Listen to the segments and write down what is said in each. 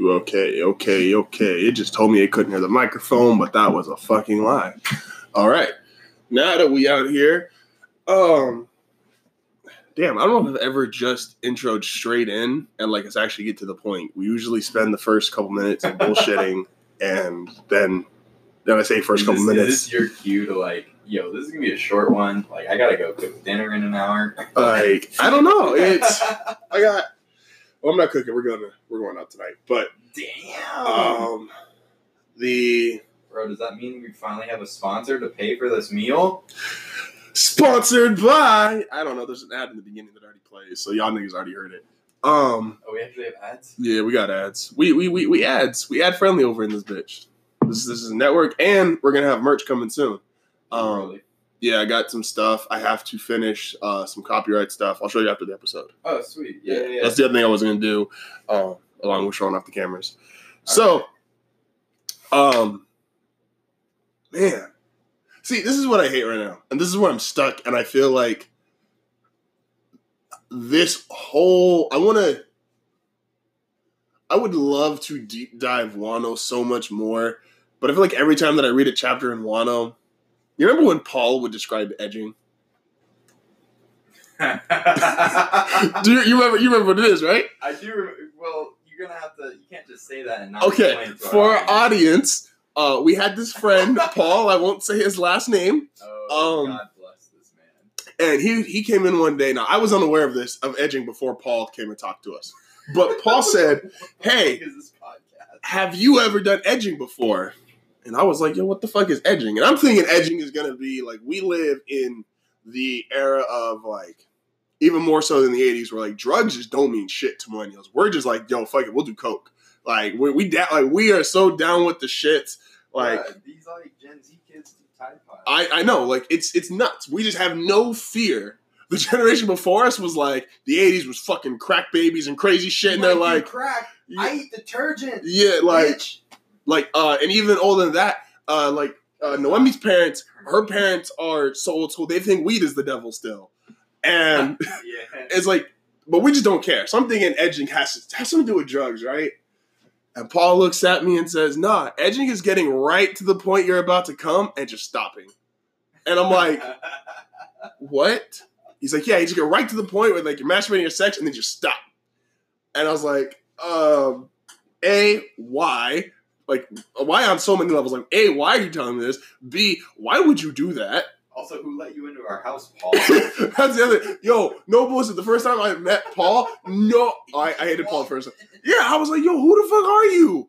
Okay, okay, okay. It just told me it couldn't hear the microphone, but that was a fucking lie. All right. Now that we out here, um damn, I don't know if I've ever just introed straight in and like it's actually get to the point. We usually spend the first couple minutes of bullshitting and then then I say first Is couple this, minutes. Is this your cue to like, yo, this is gonna be a short one. Like, I gotta go cook dinner in an hour. like I don't know. It's I got well I'm not cooking, we're gonna we're going out tonight. But damn, um the bro. Does that mean we finally have a sponsor to pay for this meal? Sponsored by I don't know. There's an ad in the beginning that already plays, so y'all niggas already heard it. Um, Oh, we actually have ads. yeah, we got ads. We we we, we ads. We ad friendly over in this bitch. This this is a network, and we're gonna have merch coming soon. Um, Really? Yeah, I got some stuff. I have to finish uh, some copyright stuff. I'll show you after the episode. Oh, sweet. Yeah, yeah. yeah. That's the other thing I was gonna do, uh, along with showing off the cameras. So, um, man, see, this is what I hate right now, and this is where I'm stuck, and I feel like this whole I want to. I would love to deep dive Wano so much more, but I feel like every time that I read a chapter in Wano, you remember when Paul would describe edging? Do you, you remember? You remember what it is, right? I do. Well, you're gonna have to. You can't just say that and not Okay, explain for our audience. audience, uh, we had this friend Paul. I won't say his last name, Oh, um, God bless this man. and he he came in one day. Now I was unaware of this of edging before Paul came and talked to us, but Paul said, "Hey, What is this podcast? have you ever done edging before?" And I was like, "Yo, what the fuck is edging?" And I'm thinking edging is gonna be like we live in the era of like. Even more so than the '80s, where like drugs just don't mean shit to millennials. We're just like, yo, fuck it, we'll do coke. Like we we da- like we are so down with the shits. Like Yeah, these like Gen Z kids do Tide Pods. I, I know, like it's it's nuts. We just have no fear. The generation before us was like the '80s was fucking crack babies and crazy shit, and they're Like, crack. I eat detergent. yeah, like bitch. Like uh, and even older than that, uh, like uh, Noemi's parents, her parents are so old school. They think weed is the devil still, and yeah. it's like, but we just don't care. So I'm thinking edging has to, has something to do with drugs, right? And Paul looks at me and says, "Nah, edging is getting right to the point you're about to come and just stopping." And I'm like, what? He's like, yeah, you just get right to the point where like you're masturbating your sex and then just stop. And I was like, um, A, why? Like, why on so many levels? Like, A, why are you telling me this? B, why would you do that? also, who let you into our house, Paul? That's the other. Yo, no bullshit. The first time I met Paul, no, I, I hated Paul first time. Yeah, I was like, yo, who the fuck are you?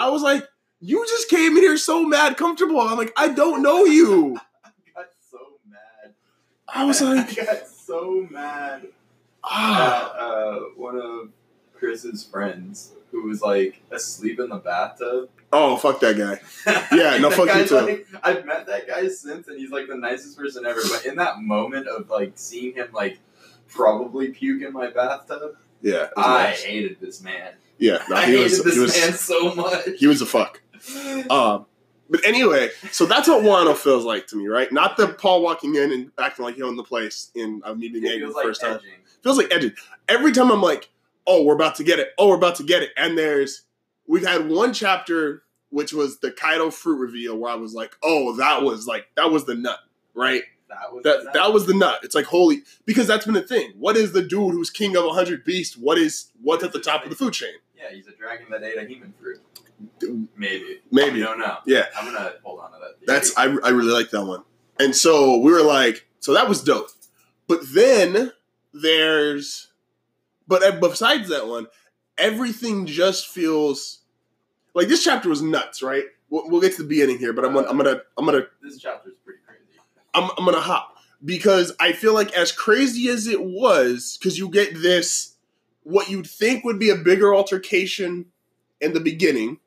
I was like, you just came in here so mad comfortable. I'm like, I don't know you. I got so mad. I was like, I got so mad ah. at uh, one of Chris's friends who was like asleep in the bathtub. Oh, fuck that guy. Yeah, no, fuck you too. Like, I've met that guy since, and he's like the nicest person ever. But in that moment of like seeing him like probably puke in my bathtub, Yeah. I nice. hated this man. Yeah. No, I he hated was, this he was, man so much. he was a fuck. Um, but anyway, so that's what Wano feels like to me, right? Not the Paul walking in and acting like he owned the place in of me being it angry feels the like first time. Feels like edging. Every time I'm like, oh, we're about to get it. Oh, we're about to get it. And there's we've had one chapter which was the Kaido fruit reveal where I was like, oh, that was like that was the nut, right? That was That that was the nut. It's like holy because that's been the thing. What is the dude who's king of hundred beasts? What is what's at the top of the food chain? Yeah, he's a dragon that ate a human fruit. Maybe. Maybe. We don't know. Yeah. I'm gonna hold on to that. theory. That's I, I really like that one. And so we were like, so that was dope. But then there's, but uh, besides that one, everything just feels like this chapter was nuts, right? We'll, we'll get to the beginning here, but I'm gonna, I'm gonna I'm gonna this chapter's pretty crazy. I'm, I'm gonna hop because I feel like as crazy as it was, because you get this what you'd think would be a bigger altercation in the beginning.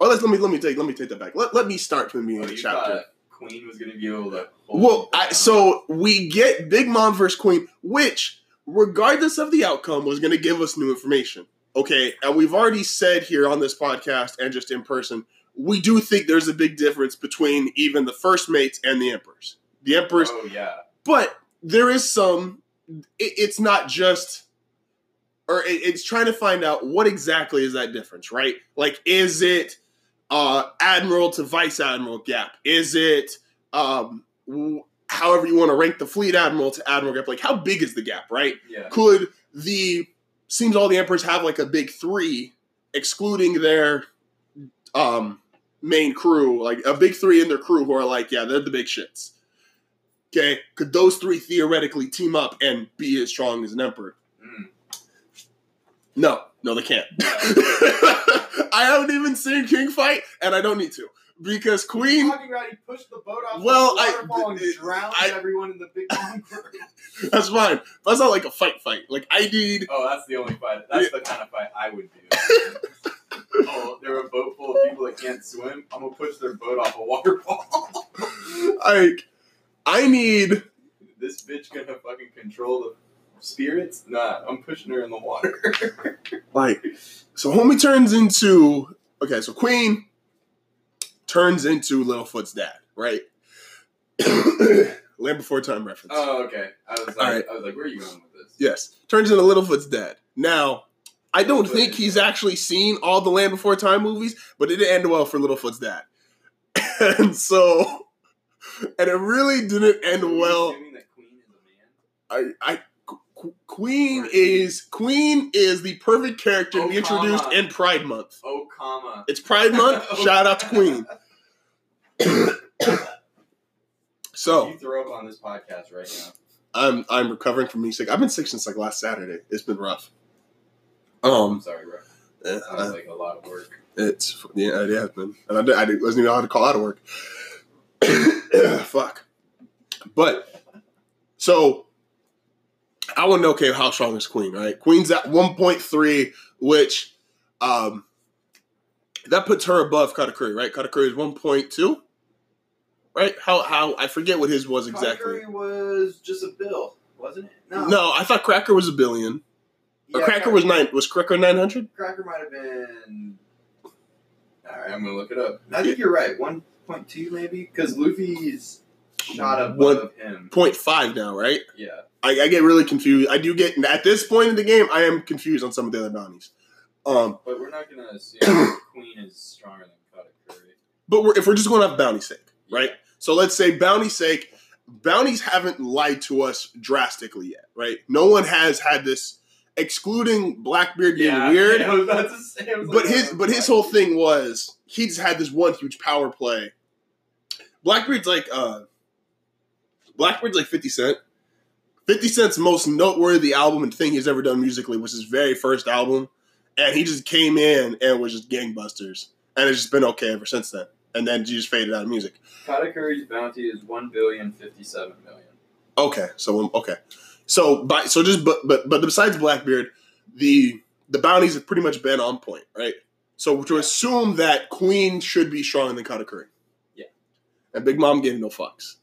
Or let's let me let me take let me take that back. Let, let me start from the beginning Oh, of the chapter. Queen was gonna be able to. Well, I, so we get Big Mom versus Queen, which, regardless of the outcome, was going to give us new information. Okay, and we've already said here on this podcast and just in person, we do think there's a big difference between even the first mates and the emperors. The emperors, Oh yeah. but there is some. It, it's not just or it, it's trying to find out what exactly is that difference, right? Like, is it uh, admiral to vice admiral gap? Is it um, however you want to rank the fleet admiral to admiral gap? Like, how big is the gap, right? Yeah. Could the seems all the emperors have like a big three, excluding their um, main crew, like a big three in their crew who are like, yeah, they're the big shits. Okay, could those three theoretically team up and be as strong as an emperor? Mm. No, no, they can't. I haven't even seen King fight, and I don't need to because Queen. Talking about he pushed the boat off Well, the I, and I, everyone in the big room. that's fine. That's not like a fight, fight. Like I need. Oh, that's the only fight. That's the kind of fight I would do. oh, they're a boat full of people that can't swim. I'm gonna push their boat off a waterfall. Like, I need. this bitch gonna fucking control the spirits? Nah, I'm pushing her in the water. Like, so homie turns into. Okay, so Queen turns into Littlefoot's dad, right? Land Before Time reference. oh, okay. I was like, All right. I was like, where are you going with this? Yes, turns into Littlefoot's dad. Now, I don't Littlefoot think he's actually seen all the Land Before Time movies, but it didn't end well for Littlefoot's dad. and so, and it really didn't Are end you well. assuming that Queen is a man? I, I, Qu- Queen is Queen is the perfect character to be Oh, introduced comma. in Pride Month. Oh, comma. It's Pride Month. Oh, Shout out to Queen. So you throw up on this podcast right now. I'm I'm recovering from being sick. I've been sick since like last Saturday. It's been rough. I'm Um, sorry, bro. eh, Sounds like a lot of work. It's yeah, it has been, and I, did, I did- wasn't even allowed to call out of work. Fuck. But so I want to know, okay, how strong is Queen? Right, Queen's at one point three, which um that puts her above Katakuri, right? Katakuri is one point two, right? How how I forget what his was exactly. Conquering was just a bill, wasn't it? No, No, I thought Cracker was a billion. Or Yeah, Cracker was nine. Was Cracker nine hundred? Cracker might have been. All right, I'm gonna look it up. I think you're right. One point two maybe because Luffy's shot up above One- him. Point five now, right? Yeah. I, I get really confused. I do get at this point in the game, I am confused on some of the other bounties. Um, But we're not gonna assume Queen is stronger than Katakuri. but we're, if we're just going off bounty sake, right? So let's say bounty sake, bounties haven't lied to us drastically yet, right? No one has had this, excluding Blackbeard being Yeah, weird. I was about to say, But like, his oh, but his whole thing was he just had this one huge power play. Blackbeard's like uh Blackbeard's like 50 Cent. 50 Cent's most noteworthy album and thing he's ever done musically was his very first album. And he just came in and was just gangbusters. And it's just been okay ever since then. And then he just faded out of music. Katakuri's bounty is one billion fifty-seven million. Okay, so um, okay, so by so just but but but besides Blackbeard, the the bounties have pretty much been on point, right? So to assume that Queen should be stronger than Katakuri, Yeah. and Big Mom gave no fucks.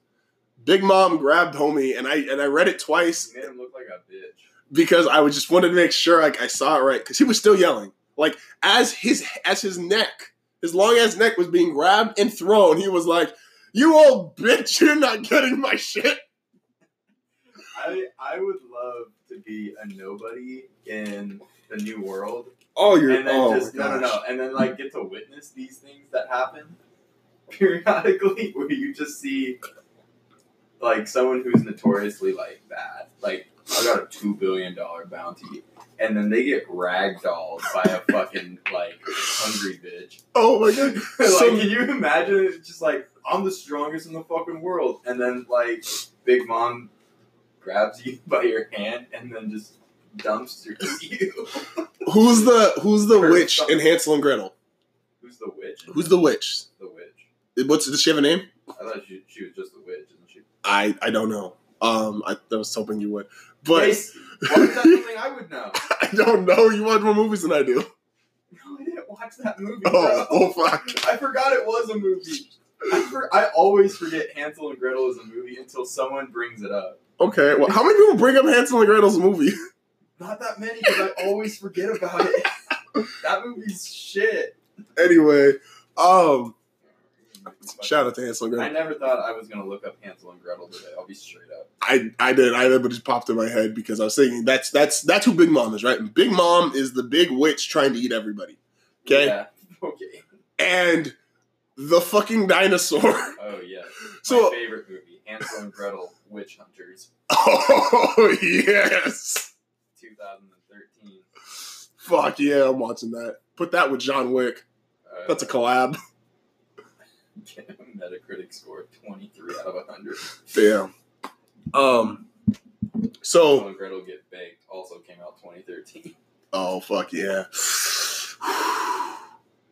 Big Mom grabbed homie, and I and I read it twice Made him look like a bitch. because I was just wanted to make sure like I saw it right because he was still yelling like as his as his neck, his long ass neck was being grabbed and thrown. He was like, "You old bitch, you're not getting my shit." I I would love to be a nobody in the new world, Oh, you're and then oh just no no no, and then like get to witness these things that happen periodically, where you just see like someone who's notoriously like bad, like I got a two billion dollar bounty, and then they get ragdolled by a fucking like hungry bitch. Oh my god. like, So- can you imagine? It's just like I'm the strongest in the fucking world, and then like Big Mom grabs you by your hand and then just dumpsters you. Who's the who's the Or witch something. in Hansel and Gretel? Who's the witch? Who's the witch? the witch? What's does she have a name? I thought she, she was just the witch, isn't she? I I don't know. Um, I, I was hoping you would, but Yes. Why is that something I would know? I don't know. You watch more movies than I do. No, I didn't watch that movie. Oh, oh fuck. I forgot it was a movie. I, for, I always forget Hansel and Gretel is a movie until someone brings it up. Okay. Well, how many people bring up Hansel and Gretel's movie? Not that many because I always forget about it. that movie's shit. anyway, um, Shout out to Hansel and Gretel. I never thought I was gonna look up Hansel and Gretel today. I'll be straight up. I I did. I but it just popped in my head because I was thinking that's that's that's who Big Mom is, right? Big Mom is the big witch trying to eat everybody. Okay, Yeah. Okay. and the fucking dinosaur. Oh yeah. So- My favorite movie, Hansel and Gretel, Witch Hunters, Oh yes. 2013. Fuck yeah, I'm watching that. Put that with John Wick. Uh, That's a collab. Metacritic score 23 out of 100. Damn. Um. Hansel So. and Gretel Get Baked also came out 2013. Oh fuck yeah.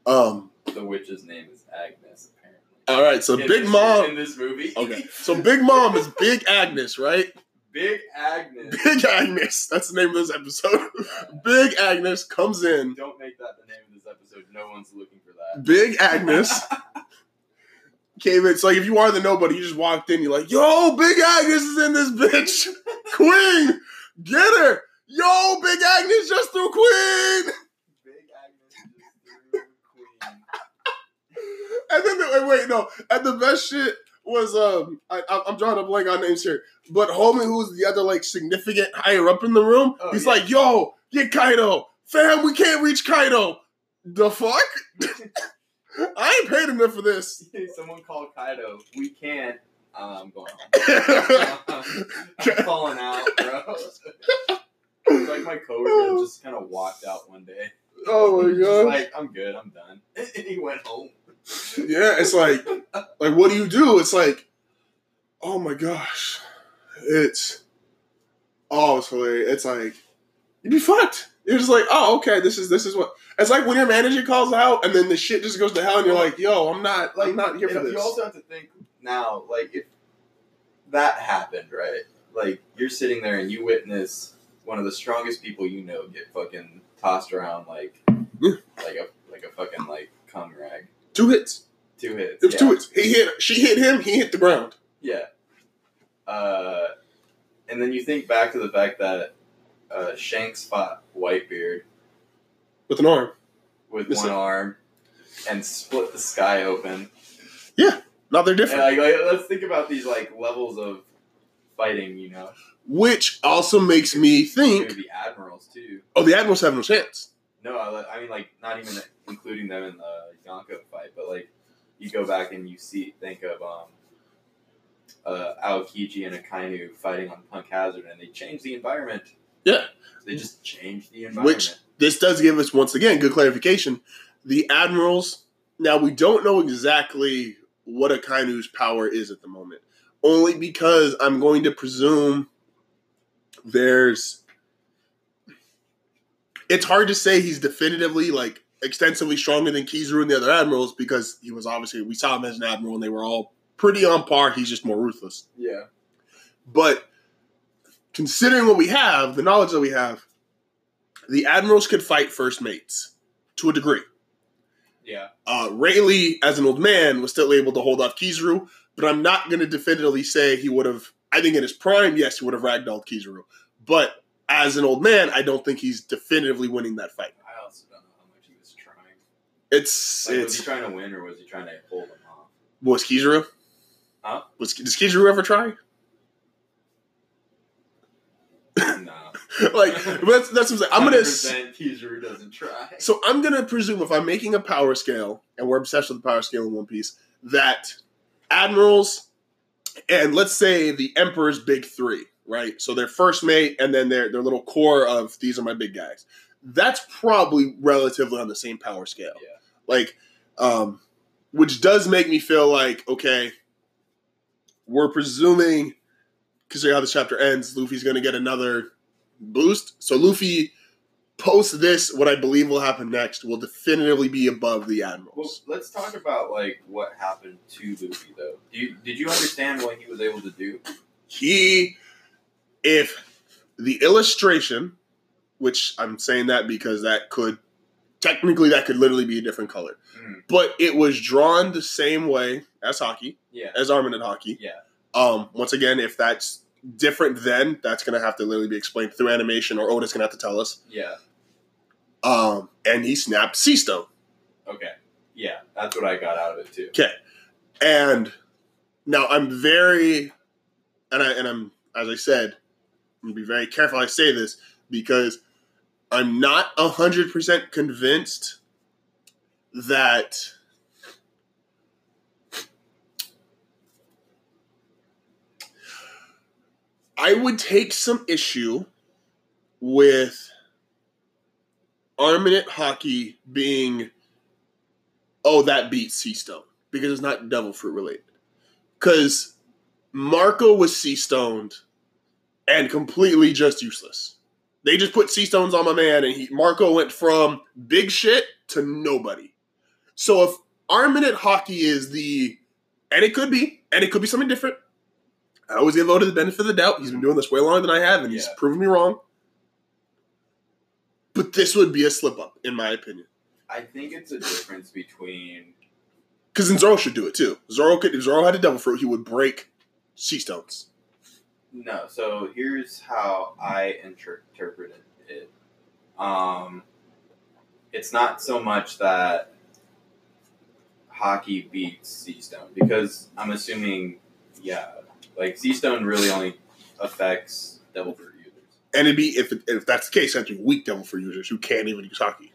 Um. The witch's name is Agnes, apparently. All right. So In Big this- Mom. in this movie. Okay. So Big Mom is Big Agnes, right? Big Agnes. Big Agnes. That's the name of this episode. Big Agnes comes in. Don't make that the name of this episode. No one's looking for that. Big Agnes came in. It's like if you are the nobody, you just walked in. You're like, "Yo, Big Agnes is in this bitch. Queen, get her. Yo, Big Agnes just threw Queen." Big Agnes just threw Queen. And then the, wait, wait, no. And the best shit was um, I, I'm drawing a blank on names here, but homie, who's the other like significant higher up in the room, Oh, he's yeah. like, "Yo, get Kaido, fam. We can't reach Kaido. The fuck." I ain't paid enough for this. Someone called Kaido. We can't. Uh, I'm going home. I'm calling out, bro. It's like my coworker just kind of walked out one day. oh my god. like, I'm good, I'm done. And he went home. Yeah, it's like, like, what do you do? It's like, oh my gosh, it's, oh, it's hilarious. It's like, you'd be fucked. You're just like, oh, okay, this is this is what. It's like when your manager calls out, and then the shit just goes to hell, and you're like, yo, I'm not, like, not here for this. You also have to think now, like if that happened, right? Like you're sitting there and you witness one of the strongest people you know get fucking tossed around like like a like a fucking like cum rag. two hits. Two hits. It was yeah. two hits. He hit. She hit him. He hit the ground. Yeah. Uh, and then you think back to the fact that uh, Shanks fought Whitebeard with an arm. with one arm and split the sky open. Yeah. Now they're different. like, like, let's think about these like levels of fighting. You know, Which also makes me think, the admirals too. oh, the admirals have no chance. No, I, I mean like not even including them in the Yonko fight, but like you go back and you see think of um uh Aokiji and Akainu fighting on Punk Hazard and they change the environment. Yeah. They just changed the environment. Which this does give us once again good clarification. The admirals. Now we don't know exactly what Akainu's power is at the moment, only because I'm going to presume there's. It's hard to say he's definitively like extensively stronger than Kizaru and the other admirals because he was obviously we saw him as an admiral and they were all pretty on par. He's just more ruthless. yeah. But considering what we have, the knowledge that we have, the admirals could fight first mates to a degree. Yeah. Uh, Rayleigh, as an old man, was still able to hold off Kizaru, but I'm not going to definitively say he would have. I think in his prime, yes, he would have ragdolled Kizaru. But as an old man, I don't think he's definitively winning that fight. I also don't know how much he was trying. It's Like, was he trying to win or was he trying to hold him off? was Kizaru. Huh? Was does Kizaru ever try? no. like that's that's what I'm saying. I'm gonna. s- 100% Kizaru doesn't try. So I'm gonna presume if I'm making a power scale, and we're obsessed with the power scale in One Piece, that admirals and let's say the Emperor's big three, right? So their first mate and then their their little core of these are my big guys. That's probably relatively on the same power scale. Yeah. Like, um, which does make me feel like, okay, we're presuming considering how this chapter ends, Luffy's gonna get another boost. So Luffy post this, what I believe will happen next, will definitively be above the Well, admirals. let's talk about like what happened to Luffy though. Do you, did you understand what he was able to do? He, if the illustration, which I'm saying that because that could technically that could literally be a different color, Mm, but it was drawn the same way as Haki, yeah, as Armament Haki. yeah, Um, once again, if that's different, then that's gonna have to literally be explained through animation, or Oda's gonna have to tell us. yeah. Um, and he snapped Sea Stone. Okay, yeah, that's what I got out of it too. Okay. And now I'm very, and I and I'm as I said, I'm gonna be very careful I say this because I'm not hundred percent convinced that I would take some issue with Armament Haki being oh that beats Sea Stone because it's not Devil Fruit related. Because Marco was Sea Stoned and completely just useless. They just put Sea Stones on my man, and he Marco went from big shit to nobody. So if Armament Haki is the, and it could be, and it could be something different. I always give Oda the benefit of the doubt. He's been doing this way longer than I have, and he's Yeah. proven me wrong. But this would be a slip up, in my opinion. I think it's a difference between Because then Zoro should do it too. Zoro could, if Zoro had a devil fruit, he would break sea stones. no. So here's how I inter- interpreted it. Um, it's not so much that Haki beats Sea Stone because I'm assuming, yeah, like Sea Stone really only affects Devil Fruit users. And it'd be if it, if that's the case, that'd be weak devil fruit users who can't even use Haki.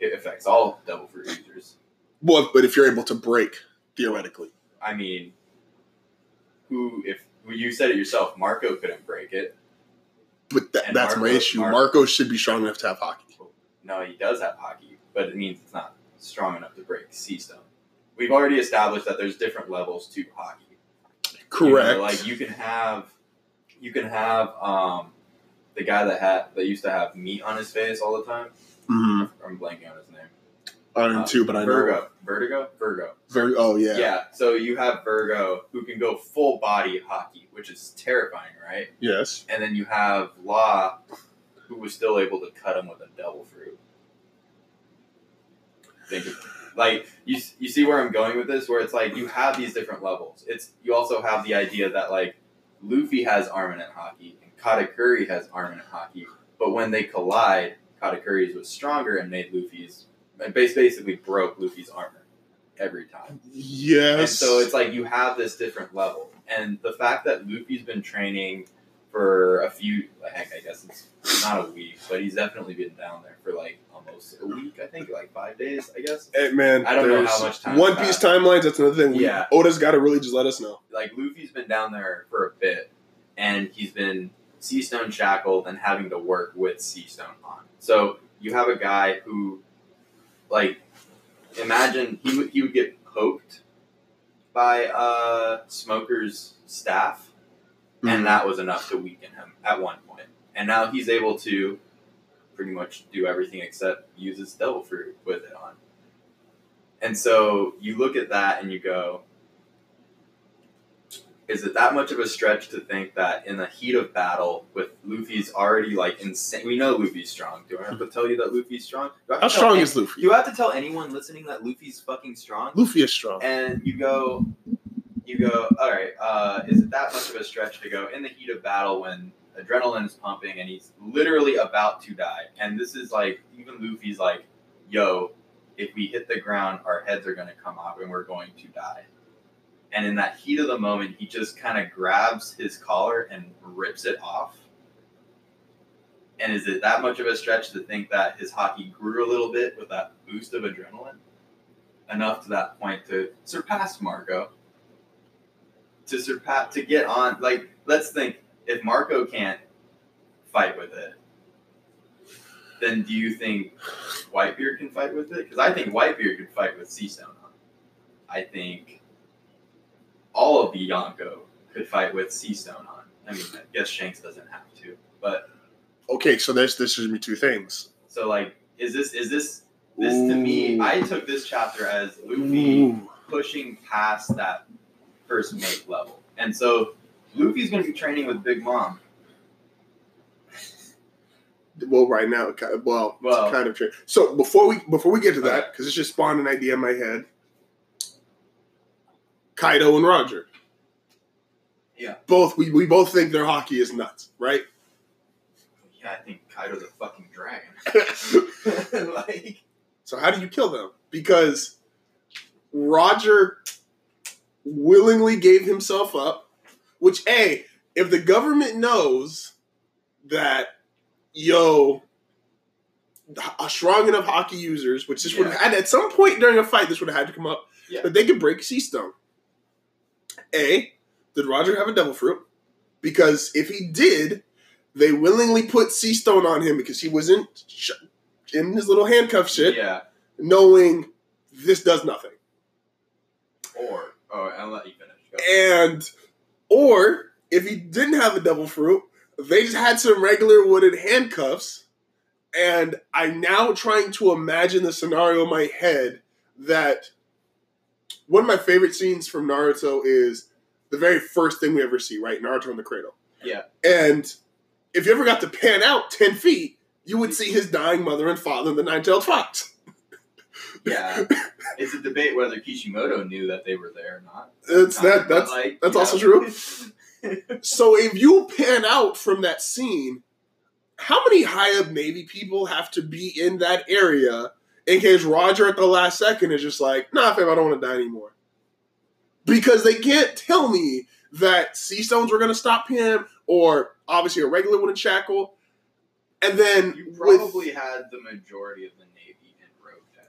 It affects all Devil Fruit users. Well, but if you're able to break theoretically, I mean, who if well, you said it yourself, Marco couldn't break it. but And that's my issue. Mar- Marco should be strong enough to have Haki. No, he does have Haki, but it means it's not strong enough to break Sea Stone. We've already established that there's different levels to Haki. You Correct. know, like you can have, you can have um, the guy that had that used to have meat on his face all the time. hmm I'm blanking on his name. I am Uh, too, but I know. Vergo, Vertigo, Vergo. Very. Oh yeah. Yeah. So you have Vergo who can go full body Haki, which is terrifying, right? Yes. And then you have Law, who was still able to cut him with a devil fruit. Think of, like you, you see where I'm going with this, where it's like you have these different levels. It's you also have the idea that like Luffy has Armament Haki and Katakuri has Armament Haki, but when they collide, Katakuri's was stronger and made Luffy's, and basically broke Luffy's armor every time. Yes. And so it's like you have this different level. And the fact that Luffy's been training for a few, heck, I guess it's not a week, but he's definitely been down there for like almost a week, I think, like five days, I guess. Hey, man, I don't know how much time One. Piece timelines. That's another thing. We, Yeah. Oda's got to really just let us know. Like, Luffy's been down there for a bit, and he's been Sea Stone shackled and having to work with Sea Stone on. So you have a guy who, like, imagine he would, he would get poked by uh, Smoker's staff Mm-hmm. and that was enough to weaken him at one point. And now he's able to pretty much do everything except uses devil fruit with it on. And so you look at that and you go, is it that much of a stretch to think that in the heat of battle, with Luffy's already like insane? We know Luffy's strong. Do I have to tell you that Luffy's strong? Do I have How strong any- is Luffy? Do you have to tell anyone listening that Luffy's fucking strong? Luffy is strong. and you go, you go, all right, uh, is it that much of a stretch to go in the heat of battle when adrenaline is pumping and he's literally about to die? And this is like, even Luffy's like, yo, if we hit the ground, our heads are going to come off and we're going to die. And in that heat of the moment, he just kind of grabs his collar and rips it off. And is it that much of a stretch to think that his Haki grew a little bit with that boost of adrenaline? Enough to that point to surpass Marco. To surpass, to get on, like, let's think if Marco can't fight with it, then do you think Whitebeard can fight with it? Because I think Whitebeard could fight with Sea Stone on. I think all of Bianco could fight with Sea Stone on. I mean, I guess Shanks doesn't have to, but Okay, so there's this should be two things. so like, is this is this this to me? I took this chapter as Luffy Ooh. pushing past that first mate level, and so Luffy's going to be training with Big Mom. Well, right now, well, it's Well- kind of true. So before we before we get to that, uh. because it's just spawned an idea in my head. Kaido and Roger. Yeah. Both we, we both think their Haki is nuts, right? Yeah, I think Kaido's a fucking dragon. like, so how do you kill them? Because Roger willingly gave himself up. Which, a, if the government knows that, yo, a strong enough Haki users, which this would have had at some point during a fight, this would have had to come up, Yeah. that they could break Sea Stone. A, did Roger have a devil fruit? Because if he did, they willingly put Sea Stone on him because he wasn't sh- in his little handcuff shit, Yeah. knowing this does nothing. Or oh, I'll let you finish. And or if he didn't have a devil fruit, they just had some regular wooden handcuffs. And I'm now trying to imagine the scenario in my head that one of my favorite scenes from Naruto is the very first thing we ever see, right? Naruto in the cradle. Yeah. And if you ever got to pan out 10 feet, you would see his dying mother and father in the nine tailed fox. Yeah. it's a debate whether Kishimoto knew that they were there or not. It's that that's like, that's also know. So if you pan out from that scene, how many high up Navy people have to be in that area in case Roger at the last second is just like, nah, fam, I don't want to die anymore? Because they can't tell me that sea stones were going to stop him, or obviously a regular wooden shackle, and then You with- probably had the majority of the Navy in Rogue Town.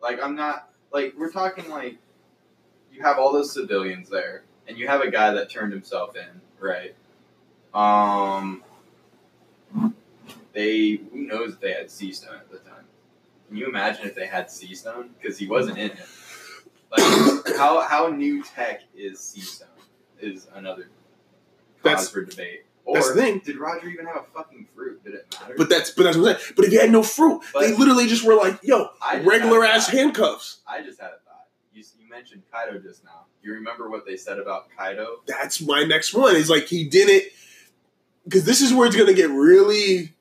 Like, I'm not, like, we're talking, like, you have all those civilians there, and you have a guy that turned himself in, right? Um, they, who knows if they had Sea Stone at the time? Can you imagine if they had Sea Stone? Because he wasn't in it. Like, how, how new tech is Sea Stone? Is another cause That's- for debate. That's the thing. did Roger even have a fucking fruit? Did it matter? But that's but that's what I'm saying. But if you had no fruit, they literally just were like, yo, regular ass handcuffs. I just had a thought. You, you mentioned Kaido just now. You remember what they said about Kaido? that's my next one. Is like he didn't because this is where it's gonna get really.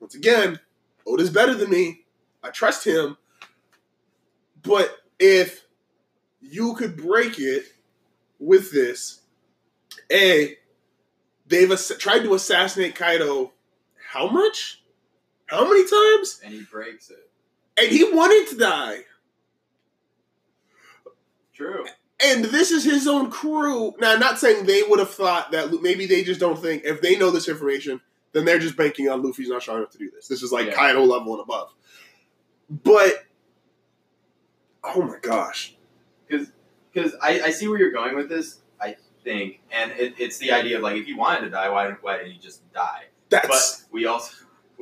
Once again, Oda's better than me. I trust him. But if you could break it with this, a they've ass- tried to assassinate Kaido. How much? How many times? And he breaks it. And he wanted to die. True. And this is his own crew. Now, I'm not saying they would have thought that maybe they just don't think if they know this information, then they're just banking on Luffy's not strong enough to do this. This is like Yeah. Kaido level and above. But oh my gosh, Because I, I see where you're going with this, think. And it, it's the idea of, like, if he wanted to die, why, didn't- why didn't he just die? that's But we also,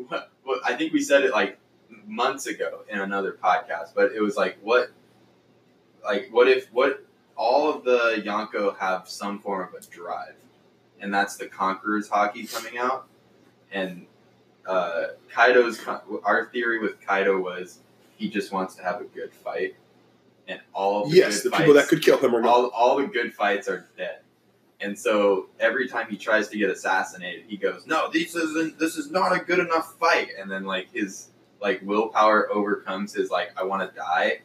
what, what, I think we said it, like, months ago in another podcast, but it was like, what, like, what if, what, all of the Yonko have some form of a drive, and that's the Conqueror's Haki coming out, and uh, Kaido's, our theory with Kaido was he just wants to have a good fight, and all the yes, the people that could kill him are all, all the good fights are dead. And so every time he tries to get assassinated, he goes, "No, this isn't. This is not a good enough fight." And then like his like willpower overcomes his like "I want to die"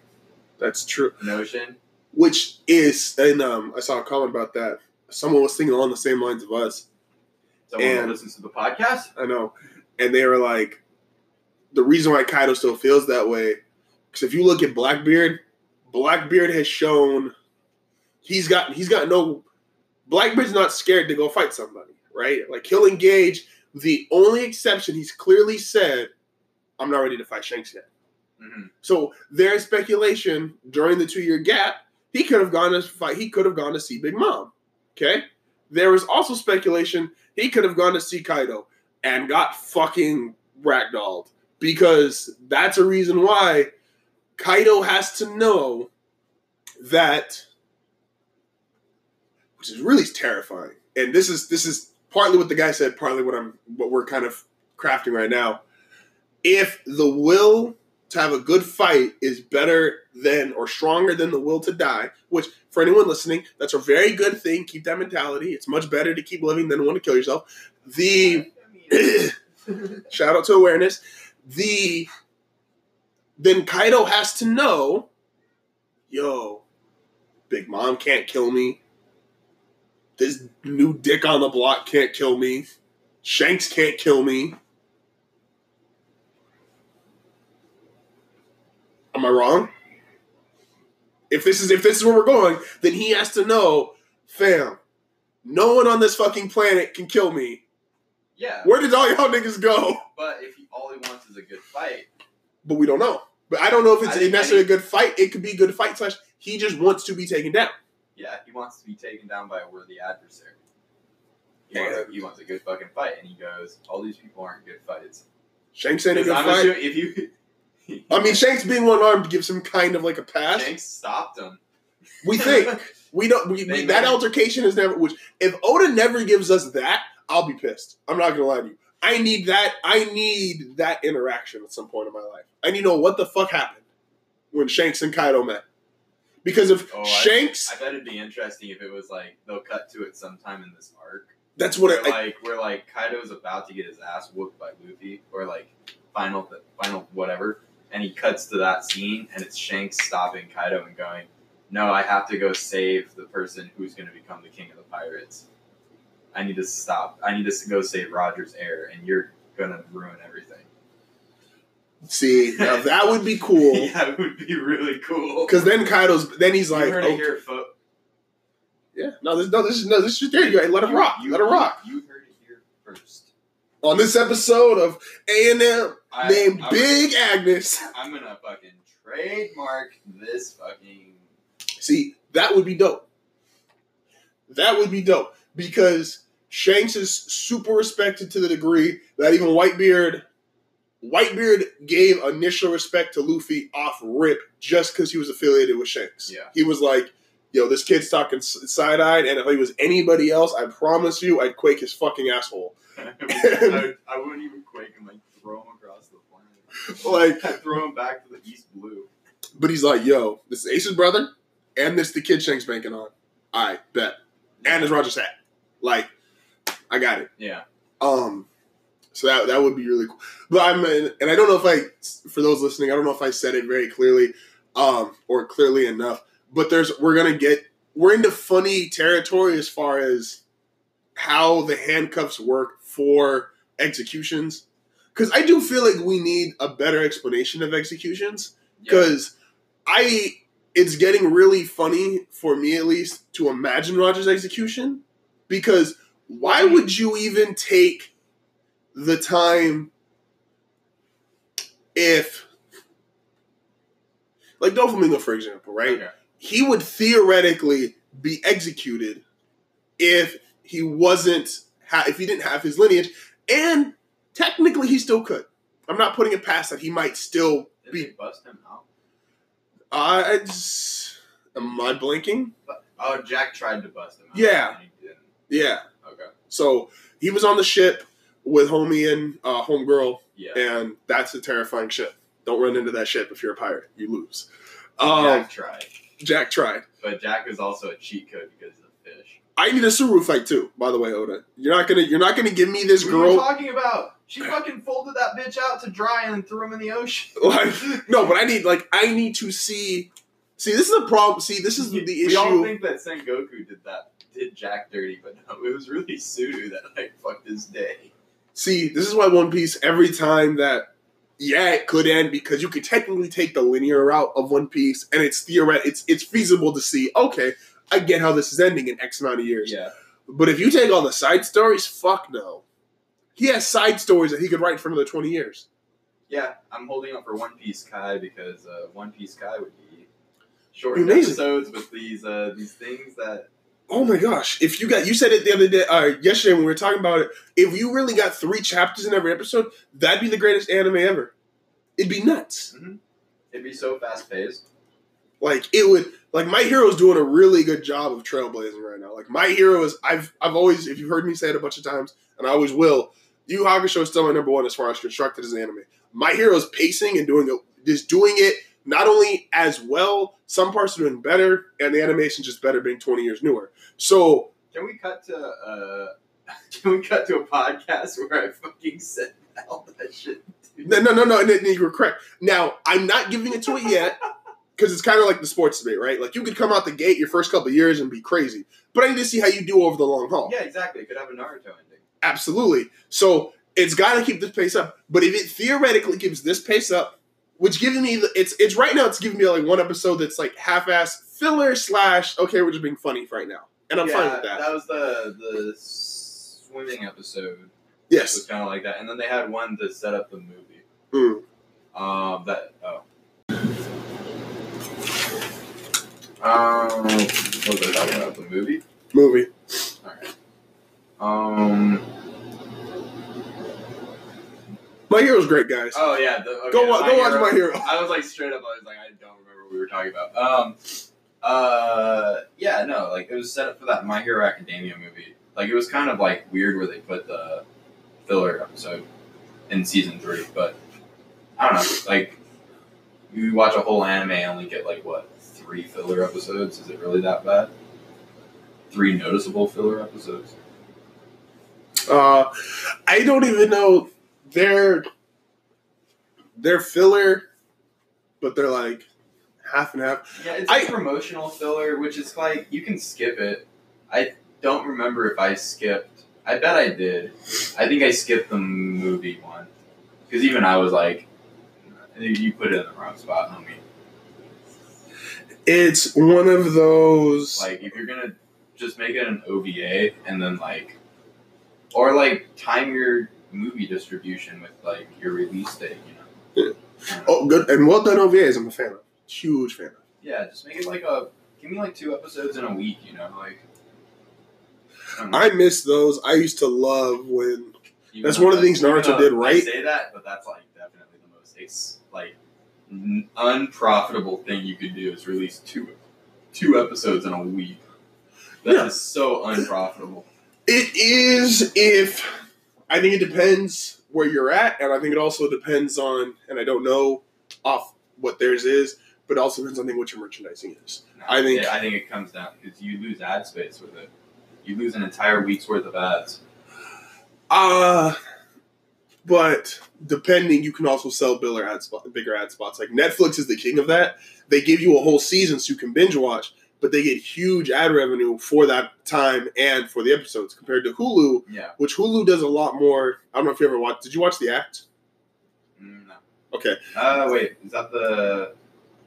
That's true. notion. Which is, and um, I saw a comment about that. Someone was thinking along the same lines of us. Someone And- who listens to the podcast. I know. And they were like, the reason why Kaido still feels that way, because if you look at Blackbeard, Blackbeard has shown he's got he's got no Blackbeard's not scared to go fight somebody, right? Like he'll engage. The only exception he's clearly said, I'm not ready to fight Shanks yet. hmm So there's speculation during the two year gap, he could have gone to fight, he could have gone to see Big Mom. Okay? There was also speculation he could have gone to see Kaido and got fucking ragdolled. Because that's a reason why Kaido has to know that which is really terrifying. And this is this is partly what the guy said, partly what I'm what we're kind of crafting right now. If the will to have a good fight is better than or stronger than the will to die, which for anyone listening, that's a very good thing. Keep that mentality. It's much better to keep living than want to kill yourself. The shout out to awareness. The then Kaido has to know, yo, Big Mom can't kill me. This new dick on the block can't kill me. Shanks can't kill me. Am I wrong? If this is if this is where we're going, then he has to know, fam. No one on this fucking planet can kill me. Yeah, Where did all y'all niggas go? but if he, all he wants is a good fight, But we don't know. But I don't know if it's necessarily a good fight. It could be a good fight slash he just wants to be taken down. Yeah, he wants to be taken down by a worthy adversary. He, wants, he wants a good fucking fight, and he goes, "All these people aren't good fights." Shanks ain't a good I'm fight. if you, I mean, Shanks being one armed gives him kind of like a pass. Shanks stopped him. We think we don't. We, we, that altercation is never. Which if Oda never gives us that, I'll be pissed. I'm not gonna lie to you. I need that. I need that interaction at some point in my life. I need to know what the fuck happened when Shanks and Kaido met. Because if Oh, I- Shanks, I bet it'd be interesting if it was like they'll cut to it sometime in this arc. that's what where I, like where like Kaido's about to get his ass whooped by Luffy, or like final final whatever, and he cuts to that scene, and it's Shanks stopping Kaido and going, "No, I have to go save the person who's going to become the king of the pirates. I need to stop. I need to go save Roger's heir, and you're gonna ruin everything." See now that would be cool. yeah, it would be really cool. Because then Kaido's then he's you like, heard okay, it here, fo- yeah, no, this no, this is no, this is there. You. Let it rock. you- Let it rock. You heard it here first. On this episode of A and M named I- Big Agnes. I'm gonna fucking trademark this fucking. See, that would be dope. That would be dope because Shanks is super respected to the degree that even Whitebeard, Whitebeard gave initial respect to Luffy off rip just because he was affiliated with Shanks. Yeah. he was like, "Yo, this kid's talking side eyed, and if he was anybody else, I promise you, I'd quake his fucking asshole." I, I wouldn't even quake him. I'd throw him across the planet. Like, I'd throw him back to the East Blue. but he's like, "Yo, this is Ace's brother, and this the kid Shanks banking on. I bet, and it's Roger's hat. Like, I got it." Yeah. Um, so that that would be really cool. But I'm and I don't know if I for those listening, I don't know if I said it very clearly, um, or clearly enough. But there's we're gonna get we're into funny territory as far as how the handcuffs work for executions. Because I do feel like we need a better explanation of executions. Yeah. Because I it's getting really funny for me at least to imagine Roger's execution. Because why would you even take the time if like Doflamingo, for example, right? Okay. He would theoretically be executed if he wasn't ha- if he didn't have his lineage, and technically he still could. I'm not putting it past that he might still Did be. they bust him out? I just, am I blinking? Oh, Jack tried to bust him out. Yeah. And he didn't. Yeah. Okay. So he was on the ship with homie and uh, homegirl, Yeah. and that's a terrifying ship. Don't run into that ship if you're a pirate. You lose. Um, Jack tried. Jack tried. But Jack is also a cheat code because of the fish. I need a Tsuru fight too. By the way, Oda, you're not gonna you're not gonna give me this What are you girl. talking about? She fucking folded that bitch out to dry and threw him in the ocean. Like, no, but I need like I need to see. See, this is the problem. See, this is the issue. We all think that Sengoku did that, did Jack dirty, but no, it was really Tsuru that like fucked his day. See, this is why One Piece every time that yeah, it could end because you could technically take the linear route of One Piece, and it's theoretic. It's it's feasible to see. Okay, I get how this is ending in X amount of years. Yeah. But if you take all the side stories, fuck no. He has side stories that he could write for another twenty years. Yeah, I'm holding up for One Piece Kai because uh, One Piece Kai would be short Amazing. episodes with these uh, these things that Oh my gosh! If you got, you said it the other day, uh, yesterday when we were talking about it. If you really got three chapters in every episode, that'd be the greatest anime ever. It'd be nuts. it'd be so fast paced. Like it would. Like my hero's doing a really good job of trailblazing right now. Like my hero is. I've I've always, if you've heard me say it a bunch of times, and I always will. Yu Yu Hakusho is still my number one as far as constructed as an anime. My hero is pacing and doing it, just doing it not only as well. Some parts are doing better, and the animation's just better, being twenty years newer. So Can we cut to uh, can we cut to a podcast where I fucking said all that shit? dude? No, no, no, no. and then You were correct. Now, I'm not giving it to it yet because it's kind of like the sports debate, right? Like you could come out the gate your first couple of years and be crazy, but I need to see how you do over the long haul. Yeah, exactly. It could have a Naruto ending. Absolutely. So it's got to keep this pace up. But if it theoretically keeps this pace up, which giving me the, it's it's right now it's giving me like one episode that's like half-ass filler slash okay we're just being funny right now and I'm fine with that. That was the the swimming episode. Yes. It was kind of like that, and then they had one to set up the movie. Mm. Um, that oh. Um, what was I talking about? The movie. Movie. Alright. Um. My Hero's great, guys. Oh yeah. The, okay, go wa- go watch Hero- My Hero. I was like straight up. I was like, I don't remember what we were talking about. Um. Uh. Yeah. No. Like it was set up for that My Hero Academia movie. Like it was kind of like weird where they put the filler episode in season three, but I don't know. Like you watch a whole anime and only get like what three filler episodes? Is it really that bad? Three noticeable filler episodes. Uh, I don't even know they're they're filler, but they're like half and half. Yeah, it's I- a promotional filler, which is like you can skip it. I don't remember if I skipped. I bet I did. I think I skipped the movie one because even I was like, "You put it in the wrong spot, homie." It's one of those. Like if you're gonna just make it an OVA and then like, or like time your movie distribution with like your release date, you know. Yeah. oh, good and well done OVAs. I'm a fan of. Huge fan of. Yeah, just make it like a. Give me like two episodes in a week, you know, like. I. I miss those. I used to love when Even That's one of the things Naruto did I right. say that, but that's like definitely the most ex- like n- unprofitable thing you could do is release two two episodes in a week. That is Yeah. so unprofitable. it is. If I think it depends where you're at, and I think it also depends on, and I don't know off what theirs is, but it also depends on I think what your merchandising is. I think- yeah, I think it comes down because you lose ad space with it. You lose an entire week's worth of ads. Uh but depending, you can also sell bigger ad spot, bigger ad spots. Like Netflix is the king of that. They give you a whole season so you can binge watch, but they get huge ad revenue for that time and for the episodes compared to Hulu, Yeah. which Hulu does a lot more. I don't know if you ever watched. Did you watch The Act? Mm, no. Okay, Uh, wait. Is that the?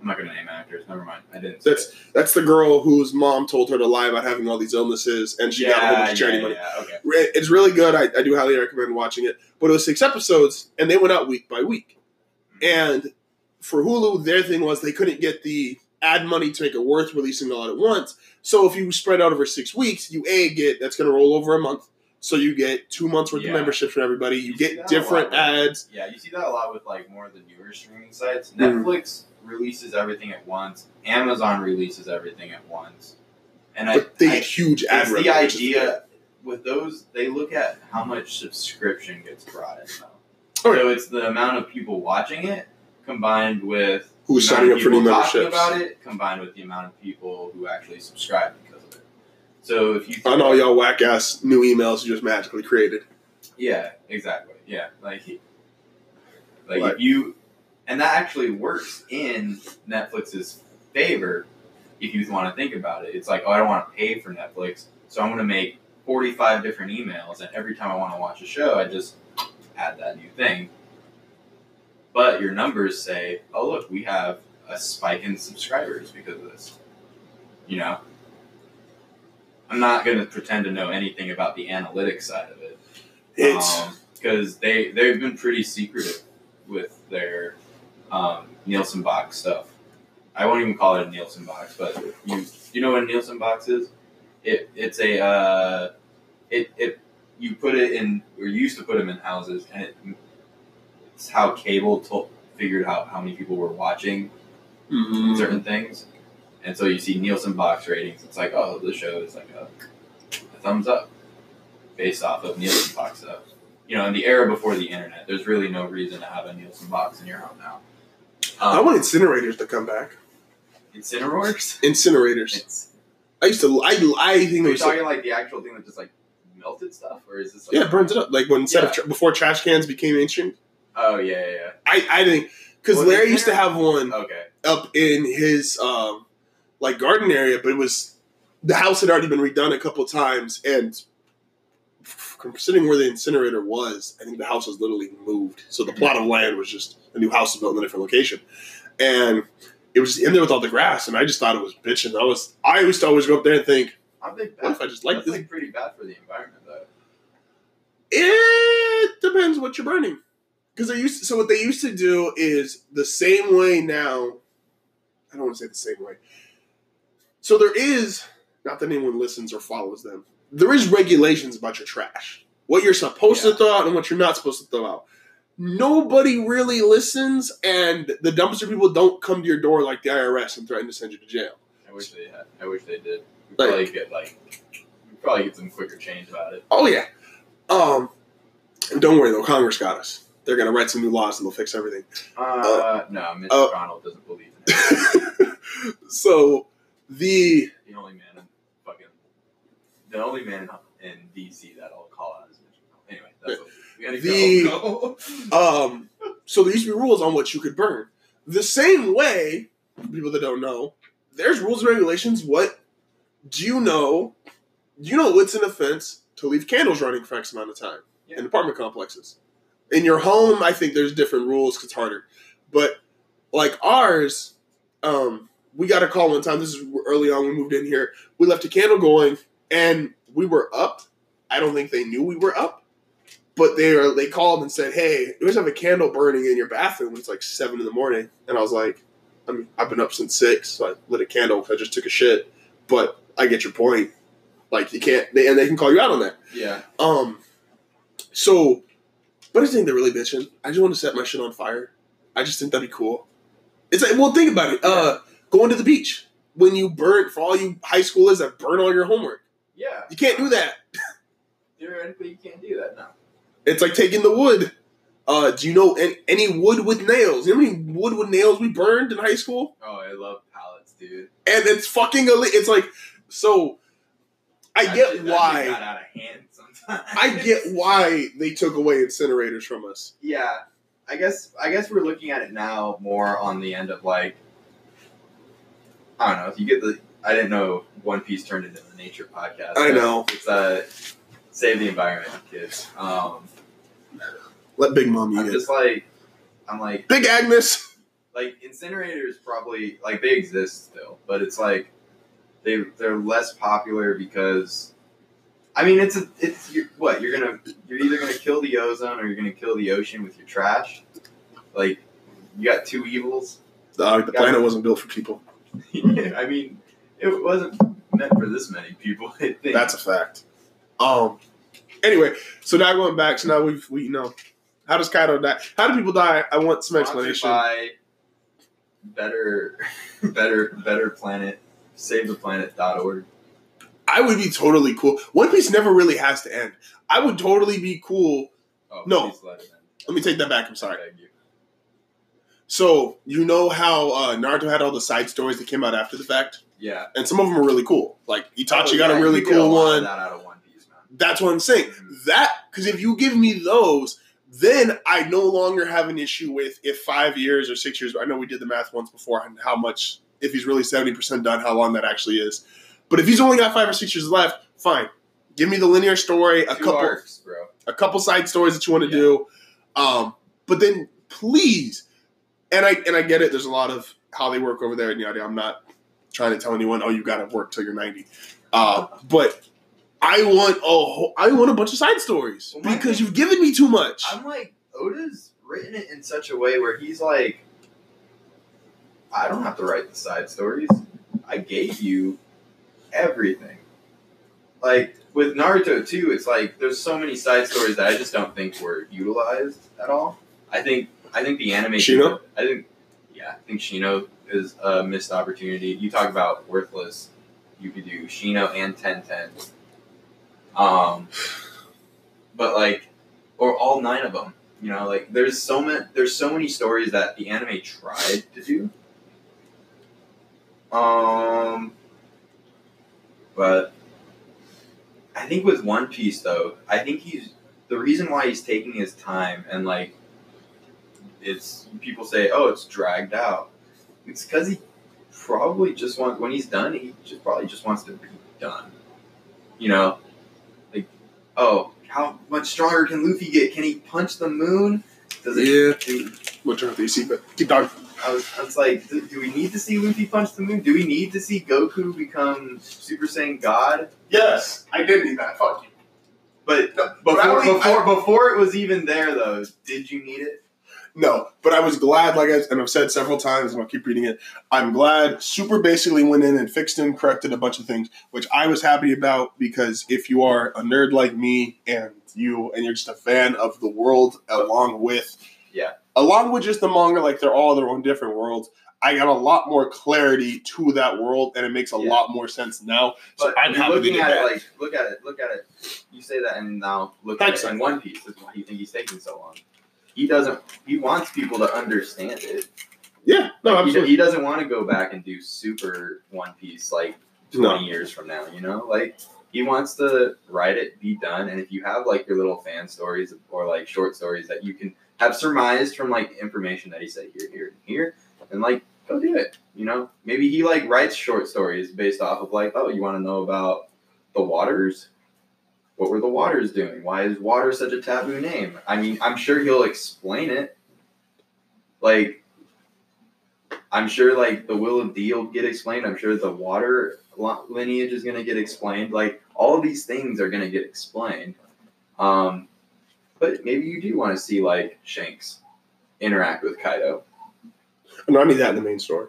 I'm not gonna name actors. Never mind. I didn't. That's- that's the girl whose mom told her to lie about having all these illnesses, and she got a whole bunch of charity yeah, money. yeah. Okay. It's really good. I, I do highly recommend watching it. But it was six episodes, and they went out week by week. And for Hulu, their thing was they couldn't get the ad money to make it worth releasing it all at once. So if you spread out over six weeks, you a get that's going to roll over a month. So you get two months worth Yeah. of membership for everybody. You, You get that lot, different right? ads. Yeah, you see that a lot with like more of the newer streaming sites. Mhm. Netflix releases everything at once. Amazon releases everything at once. And But they I, I get huge ad it's revenue. the which is good. idea with those. They look at how much subscription gets brought in. Though. Oh, So it's the amount of people watching it combined with Who's signing up for new memberships? about it, combined with the amount of people who actually subscribe because of it. So if you On all y'all whack ass new emails you just magically created. Yeah, exactly. Yeah, like, like, Like- if you, and that actually works in Netflix's favor if you want to think about it. It's like, oh, I don't want to pay for Netflix, so I'm going to make 45 different emails, and every time I want to watch a show, I just add that new thing. But your numbers say, oh, look, we have a spike in subscribers because of this. You know? I'm not going to pretend to know anything about the analytics side of it It's because they they've been pretty secretive with their um, Nielsen box stuff. I won't even call it a Nielsen box, but you you know what a Nielsen box is? It it's a uh, it it you put it in or you used to put them in houses, and it, how cable told, figured out how many people were watching mm, certain things. And so you see Nielsen box ratings. It's like, oh, the show is like a, a thumbs up based off of Nielsen box stuff. You know, in the era before the internet, there's really no reason to have a Nielsen box in your home now. I Um, want incinerators to come back. Incinerators? Incinerators. It's, I used to. I I think are it you talking like the actual thing that just like melted stuff, or is this like Yeah, it burns it up. Like when instead of tra- before trash cans became mainstream. Oh yeah, yeah, I I think because Larry used to have one. Okay. up in his um like garden area, but it was the house had already been redone a couple times, and considering where the incinerator was, I think the house was literally moved. So the plot of land was just a new house built in a different location, and it was in there with all the grass, and I just thought it was bitching. I was I used to always go up there and think, I think what if I just like this? like pretty bad for the environment, though. It depends what you're burning. Because they used so what they used to do is the same way now. I don't want to say the same way. So there is not that anyone listens or follows them. There is regulations about your trash, what you're supposed to throw out and what you're not supposed to throw out. Nobody really listens, and the dumpster people don't come to your door like the IRS and threaten to send you to jail. I wish they had. I wish they did. We Like- probably get like, we probably get some quicker change about it. Oh yeah. Um, don't worry though, Congress got us. They're gonna write some new laws and they'll fix everything. Uh, no, Mitch uh, McConnell doesn't believe in it. so the The only man in fucking, the only man in, in DC that I'll call out is Mitch McConnell. Anyway, that's what The- go. go. um so there used to be rules on what you could burn. The same way, people that don't know, there's rules and regulations. What do you know? Do you know it's an offense to leave candles running for X amount of time Yeah. in apartment complexes? In your home, I think there's different rules 'cause it's harder. But like ours, um, we got a call one time. This is early on. We moved in here. We left a candle going, and we were up. I don't think they knew we were up, but they are. They called and said, "Hey, we just have a candle burning in your bathroom." It's like seven in the morning, and I was like, I mean, "I've been up since six, so I lit a candle. I just took a shit." But I get your point. Like you can't, they, and they can call you out on that. Yeah, Um, so, but I just think they're really bitching. I just want to set my shit on fire. I just think that'd be cool. It's like, well, think about it. Uh, going to the beach when you burn for all you high schoolers that burn all your homework. yeah. You can't do that. Theoretically, you can't do that now. It's like taking the wood. Uh, do you know any, any wood with nails? You know how many wood with nails we burned in high school? Oh, I love pallets, dude. And it's fucking ille- It's like so. I That get shit- that shit got why. Out of hand sometimes. I get why they took away incinerators from us. Yeah, I guess I guess we're looking at it now more on the end of like I don't know if you get the I didn't know One Piece turned into the nature podcast. I know. it's uh save the environment, kids. Um, Let Big Mom eat I'm it. just like I'm like Big Agnes. like incinerators probably like they exist still, but it's like they they're less popular because I mean it's a it's you're, what you're gonna you're either gonna kill the ozone or you're gonna kill the ocean with your trash. Like you got two evils. Uh, the planet wasn't built for people. I mean it wasn't meant for this many people. That's a fact. Um. Anyway, so now going back, so now we've we you know how does Kaido die? How do people die? I want some explanation. by better better better planet savetheplanet.org. I would be totally cool. One Piece never really has to end. I would totally be cool. Oh, No. let. Let me take that back. I'm sorry. So you know how uh, Naruto had all the side stories that came out after the fact, Yeah. and some of them are really cool. Like Itachi Oh, got yeah, a really cool of one. That out of One Piece. That's what I'm saying. Mhm. That because if you give me those, then I no longer have an issue with if five years or six years. I know we did the math once before on how much if he's really seventy percent done, how long that actually is. But if he's only got five or six years left, fine. Give me the linear story, a Two couple, arcs, bro. a couple side stories that you want to Yeah. do. Um, but then please, and I and I get it. There's a lot of how they work over there, and yada. I'm not trying to tell anyone, oh, you got to work till you're 90. Uh, but I want a whole, I want a bunch of side stories Well, because thing- you've given me too much. I'm like, Oda's written it in such a way where he's like, I don't have to write the side stories. I gave you everything. Like with Naruto too, it's like there's so many side stories that I just don't think were utilized at all. I think I think the anime Shino? I think yeah, I think Shino is a missed opportunity. You talk about worthless. You could do Shino and Tenten. Um, but like, or all nine of them. You know, like there's so many there's so many stories that the anime tried to do. Um, but I think with One Piece though, I think he's the reason why he's taking his time and like it's people say, oh, it's dragged out. It's because he probably just wants when he's done, he just probably just wants to be done. You know, like oh, how much stronger can Luffy get? Can he punch the moon? Does it? Yeah. What turn off the AC? But keep talking. I was, I was like, do, do we need to see Luffy punch the moon? Do we need to see Goku become Super Saiyan God? Yes, I did need that. Fuck you. But No, before, but I before, before it was even there, though, did you need it? No, but I was glad, like I and I've said several times, and I'll keep reading it. I'm glad Super basically went in and fixed and corrected a bunch of things, which I was happy about because if you are a nerd like me and you and you're just a fan of the world along with Yeah. along with just the manga, like they're all their own different worlds. I got a lot more clarity to that world, and it makes a Yeah. lot more sense now. So But I'm happy looking at it like, look at it, look at it. You say that, and now look Thanks, at it in. One Piece. That's why you think he's taking so long. He doesn't. He wants people to understand it. yeah, no, Like, he, absolutely. he doesn't want to go back and do super One Piece like No. 20 years from now, you know? Like, he wants to write it, be done, and if you have like your little fan stories or like short stories that you can have surmised from like information that he said here, here, and here, and like go do it. You know? Maybe he like writes short stories based off of like, oh, you want to know about the waters? What were the waters doing? Why is water such a taboo name? I mean, I'm sure he'll explain it. Like, I'm sure like the will of D will get explained. I'm sure the water lineage is gonna get explained. Like all these things are gonna get explained. Um, but maybe you do want to see like Shanks interact with Kaido. No, I need that in the main story.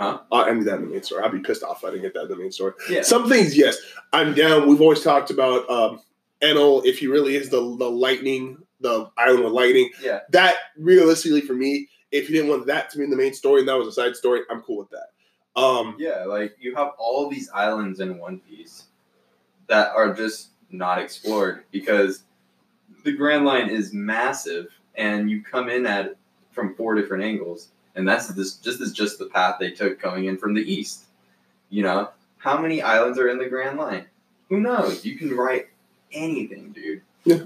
Huh? I need that in the main story. I'd be pissed off if I didn't get that in the main story. Yeah. Some things, yes, I'm down. We've always talked about um, Enel, if he really is the the lightning, the island with lightning. Yeah. That realistically for me, if you didn't want that to be in the main story and that was a side story, I'm cool with that. Um, Yeah, like you have all these islands in One Piece that are just not explored because the Grand Line is massive, and you come in at it from four different angles, and that's this just is just the path they took going in from the east. You know how many islands are in the Grand Line? Who knows? You can write anything, dude. Yeah.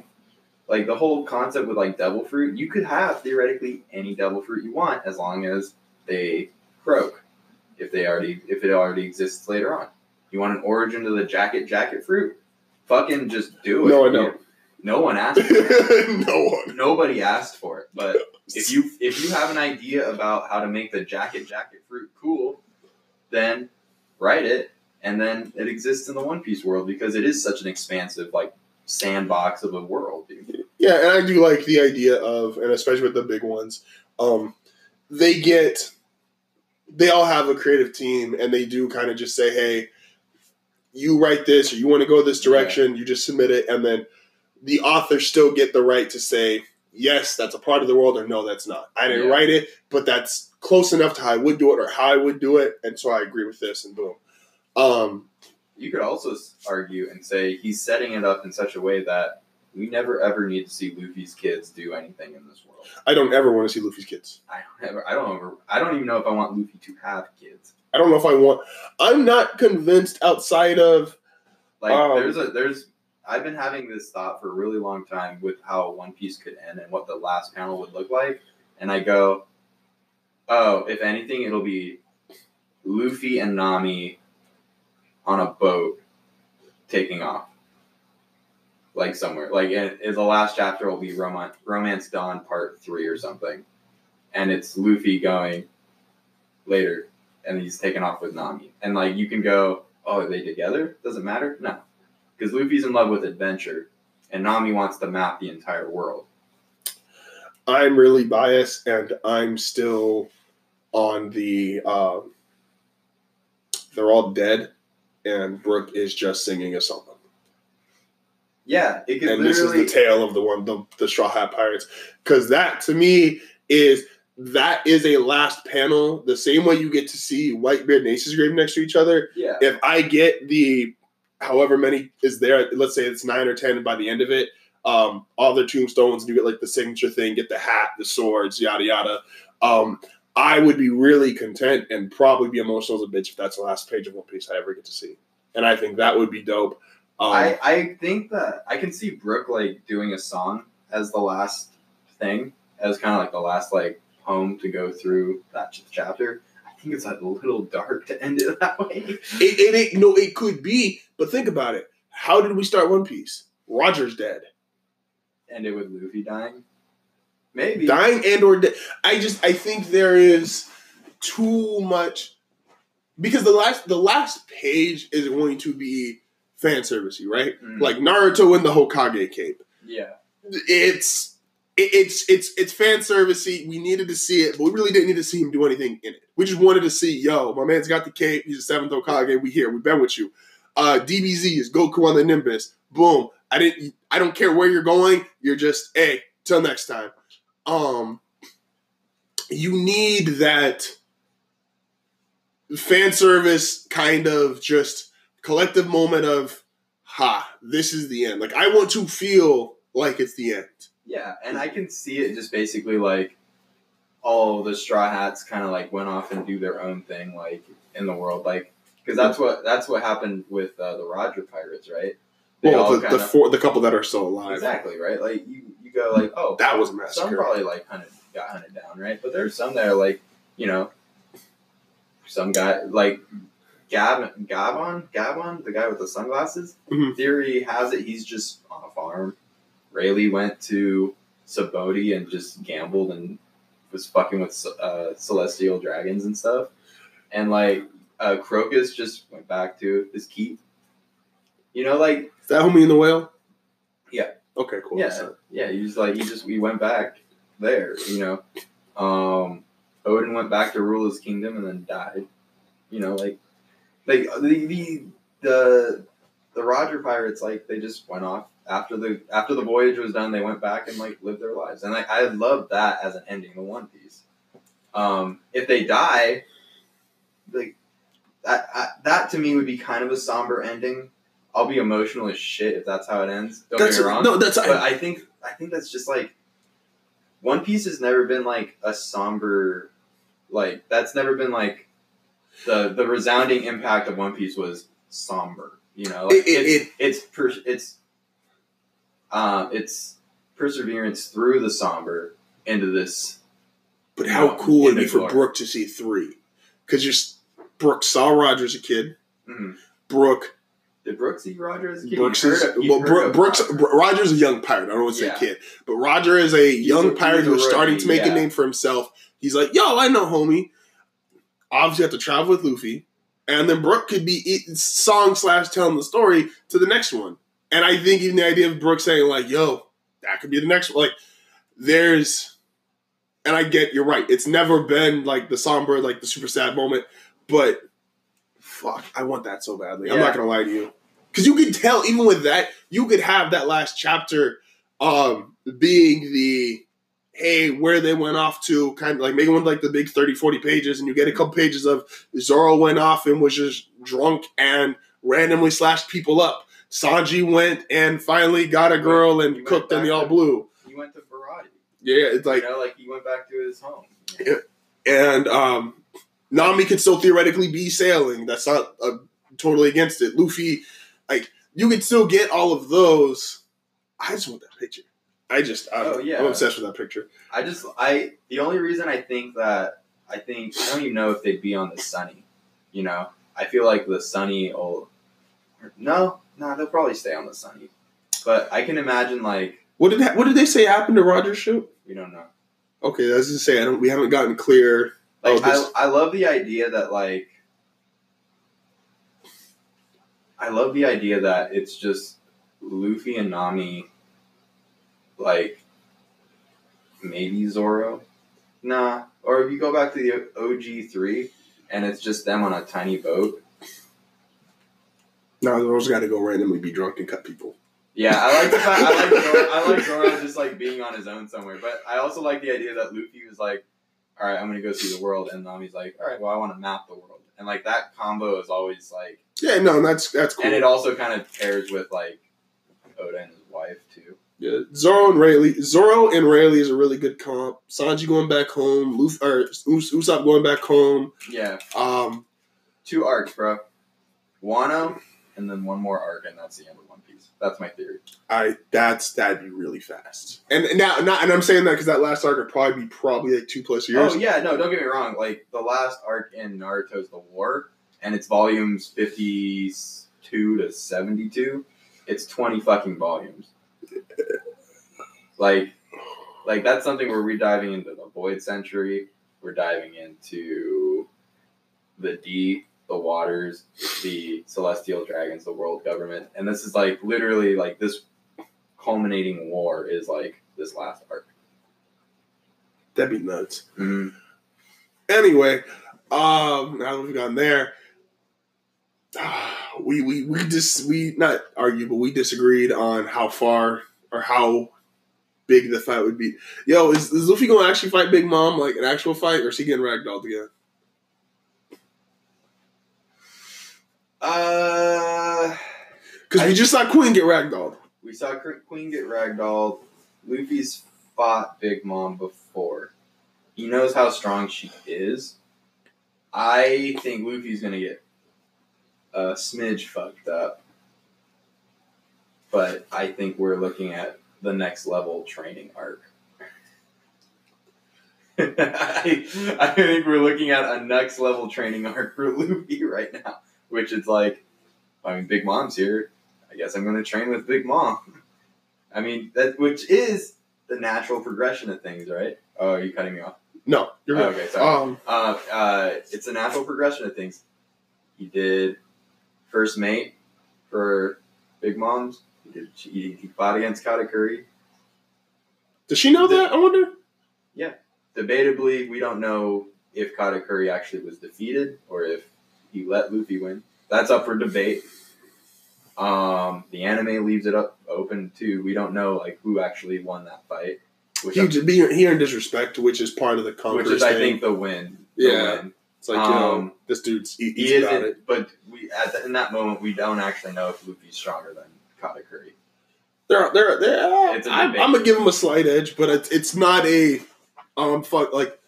Like the whole concept with like devil fruit, you could have theoretically any devil fruit you want as long as they croak if they already if it already exists later on. You want an origin to the jacket jacket fruit? Fucking just do it. No, I don't. No one asked. For it. no one. Nobody asked for it. But if you if you have an idea about how to make the jacket jacket fruit cool, then write it, and then it exists in the One Piece world because it is such an expansive like sandbox of a world, dude. Yeah, and I do like the idea of, and especially with the big ones, um, they get, they all have a creative team, and they do kind of just say, "Hey, you write this, or you want to go this direction." You just submit it, and then the authors still get the right to say, "Yes, that's a part of the world," or "No, that's not." I didn't Yeah. write it, but that's close enough to how I would do it, or how I would do it, and so I agree with this, and boom. Um, You could also argue and say he's setting it up in such a way that we never ever need to see Luffy's kids do anything in this world. I don't ever want to see Luffy's kids. I don't ever. I don't ever. I don't even know if I want Luffy to have kids. I don't know if I want. I'm not convinced outside of Like Um, there's a there's. I've been having this thought for a really long time with how One Piece could end and what the last panel would look like, and I go, oh, if anything, it'll be Luffy and Nami on a boat taking off, like somewhere. Like in, in the last chapter will be Romance Romance Dawn Part Three or something, and it's Luffy going later, and he's taking off with Nami, and like you can go, oh, are they together? Doesn't matter. No, because Luffy's in love with adventure, and Nami wants to map the entire world. I'm really biased, and I'm still on the. Um, they're all dead, and Brook is just singing a song. Yeah, And this is the tale of the one, the, the Straw Hat Pirates, because that to me is that is a last panel. The same way you get to see Whitebeard and Ace's grave next to each other. yeah, If I get the however many is there, let's say it's nine or ten by the end of it, um, all their tombstones, and you get like the signature thing, get the hat, the swords, yada yada. Um, I would be really content and probably be emotional as a bitch if that's the last page of One Piece I ever get to see. And I think that would be dope. Um, I, I think that I can see Brook like doing a song as the last thing, as kind of like the last like poem to go through that ch- chapter. Think it's like a little dark to end it that way. it, it, it, no, it could be, but think about it. How did we start One Piece? Roger's dead. End it with Luffy dying. Maybe. dying and or dead. I just I think there is too much because the last the last page is going to be fan servicey, right? Mm. Like Naruto in the Hokage cape. Yeah. It's it- it's it's it's fan servicey. We needed to see it, but we really didn't need to see him do anything in it. We just wanted to see, yo, my man's got the cape. He's a seventh Hokage. We here. We've been with you. Uh, DBZ is Goku on the Nimbus. Boom. I didn't. I don't care where you're going. You're just hey. Till next time. Um, you need that fan service kind of just collective moment of ha. This is the end. Like I want to feel like it's the end. Yeah, and I can see it just basically like all the straw hats kind of like went off and do their own thing like in the world like because that's what that's what happened with uh, the Roger Pirates, right? They Well, the, the, kinda- four, the couple that are still alive. exactly right. Like you you go like oh That was a some probably like hunted got hunted down right, but there's some that are like you know some guy like Gavin Gavon Gavon the guy with the sunglasses. Mhm. Theory has it he's just on a farm. Rayleigh went to Sabaody and just gambled and was fucking with uh, celestial dragons and stuff. And like uh, Crocus just went back to his keep. You know, like Is that homie in the whale? Yeah. Okay, cool. yeah, yeah. He just like he just we went back there. You know, um, Oden went back to rule his kingdom and then died. You know, like like the the the the Roger pirates like they just went off after the after the voyage was done. They went back and like lived their lives, and like I love that as an ending to One Piece. Um, if they die, like that I, that to me would be kind of a somber ending. I'll be emotional as shit if that's how it ends. Don't That's get me wrong. no. That's But I think I think that's just like One Piece has never been like a somber like that's never been like the the resounding impact of One Piece was somber. You know, like It- it- it's it's per, it's um it's perseverance through the somber into this. But how No, cool would it be for Brook to see three? Because you're Brook saw Roger as a kid. mhm. Brook, Did Brook see Roger as a kid? Brooks is of- well, heard Brook, of Brooks. Roger. Roger's a young pirate. I don't want to say Yeah. kid, but Roger is a young a- pirate who's starting to make a name for himself. He's like, yo, I know, homie. Obviously, have to travel with Luffy, and then Brook could be eating song slash telling the story to the next one. And I think even the idea of Brooks saying like, yo, that could be the next one. Like, there's, and I get you're right. It's never been like the somber, like the super sad moment, but fuck, I want that so badly. I'm not gonna lie to you, because you could tell even with that, you could have that last chapter um being the hey where they went off to kind of like making one like the big 30 40 pages and you get a couple pages of zoro went off and was just drunk and randomly slashed people up sanji went and finally got a girl and cooked in the all to- blue He went to Baratie. yeah it's like you know, like he went back to his home. and um, Nami could still theoretically be sailing. That's not uh, totally against it. Luffy, like you could still get all of those. I just want that picture. I just, I'm, Oh, yeah. I'm obsessed with that picture. I just I the only reason I think that I think I don't even know if they'd be on the Sunny. You know, I feel like the Sunny will. No, no, they'll probably stay on the Sunny. But I can imagine like What did what did they say happened to Roger's shoot? we don't know. Okay, that's to say I don't. We haven't gotten clear. Oh, like Oh, I I love the idea that like I love the idea that it's just Luffy and Nami like maybe Zoro. Nah. Or if you go back to the OG three and it's just them on a tiny boat. Now those got to go randomly be drunk and cut people. Yeah, I like the fact I like Zoro, I like Zoro just like being on his own somewhere. But I also like the idea that Luffy was like, All right, I'm gonna go see the world and Nami's like, All right, well I wanna map the world. And like that combo is always like Yeah, no, that's that's cool. And it also kind of pairs with like Oda and his wife too. Yeah, Zoro and Rayleigh. Zoro and Rayleigh is a really good comp. Sanji going back home. Luffy or Us- Usopp going back home. Yeah, Um, two arcs, bro. Wano, and then one more arc, and that's the end of One Piece. That's my theory. I that's that'd be really fast. And and now, not, and I'm saying that because that last arc would probably be probably like two plus years. Oh yeah, no, don't get me wrong. Like the last arc in Naruto's The War, and it's volumes fifty-two to seventy-two. It's twenty fucking volumes. Like like that's something where we're diving into the Void Century. We're diving into the D, the Waters, the Celestial Dragons, the World Government, and this is like literally like this culminating war is like this last arc. That'd be nuts. Mm. Anyway, um, now that we've gone there, we we we just we not argue, but we disagreed on how far or how big the fight would be. Yo, is, is Luffy gonna actually fight Big Mom like an actual fight, or is he getting ragdolled again? Uh, Because I- we just saw Queen get ragdolled. we saw Queen get ragdolled. Luffy's fought Big Mom before. He knows how strong she is. I think Luffy's gonna get a smidge fucked up. But I think we're looking at the next level training arc. I, I think we're looking at a next level training arc for Luffy right now, which is like, I mean, Big Mom's here. I guess I'm going to train with Big Mom. I mean, that which is the natural progression of things, right? Oh, are you cutting me off? No, you're Oh, okay, sorry. Um, Uh, uh, it's a natural progression of things. He did first mate for Big Moms. He did. He, he fought against Katakuri. does she know that? I wonder. Yeah, debatably, we don't know if Katakuri actually was defeated or if he let Luffy win. That's up for debate. Um, the anime leaves it up open too. We don't know like who actually won that fight, which, He, just be, he earned disrespect, which is part of the which conquerors is I thing. think the win. The Yeah. win. it's like you know, um, this dude's he, He he's is, about it. but we at the, in that moment we don't actually know if Luffy's stronger than Katakuri. They're they're they're. It's a I'm. I'm gonna give him a slight edge, but it's it's not a um fuck like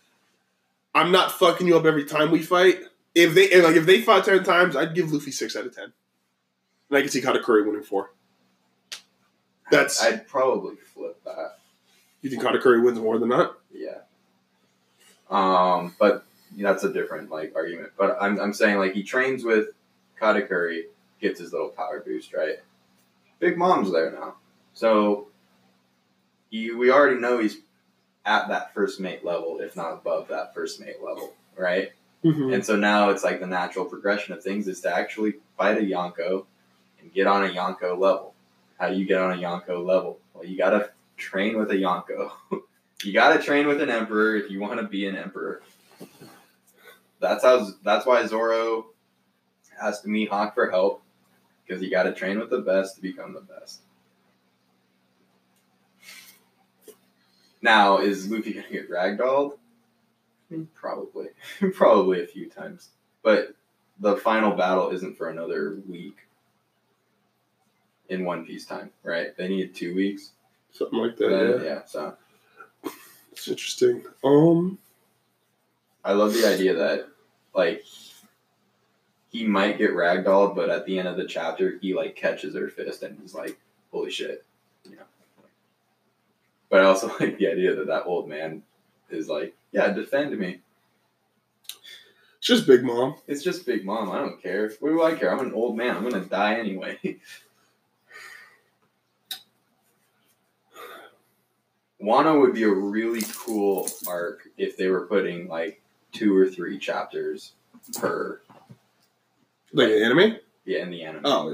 I'm not fucking you up every time we fight. If they and like if they fought ten times, I'd give Luffy six out of ten, and I can see Katakuri winning four. That's I'd probably flip that. you think Katakuri wins more than that? Yeah. Um, but that's a different like argument. But I'm I'm saying like he trains with Katakuri, gets his little power boost, right? Big Mom's there now, so he, we already know he's at that first mate level, if not above that first mate level, right? Mm-hmm. And so now it's like the natural progression of things is to actually fight a Yonko and get on a Yonko level. How do you get on a Yonko level? Well, you gotta train with a Yonko. you gotta train with an emperor if you want to be an emperor. That's how. That's why Zoro has to Hawk for help because you gotta train with the best to become the best. Now, is Luffy gonna get ragdolled? I mean, probably, probably a few times. But the final battle isn't for another week in One Piece time, right? They need two weeks. Something like that. Uh, yeah. yeah. So It's interesting. Um, I love the idea that like he might get ragdolled, but at the end of the chapter, he like catches her fist and he's like, "Holy shit!" You know. But I also like the idea that that old man is like, "Yeah, defend me." it's just Big Mom. It's just Big Mom. I don't care. What do I care? I'm an old man. I'm gonna die anyway. Wano would be a really cool arc if they were putting like two or three chapters per Like an anime. yeah in the anime. Oh,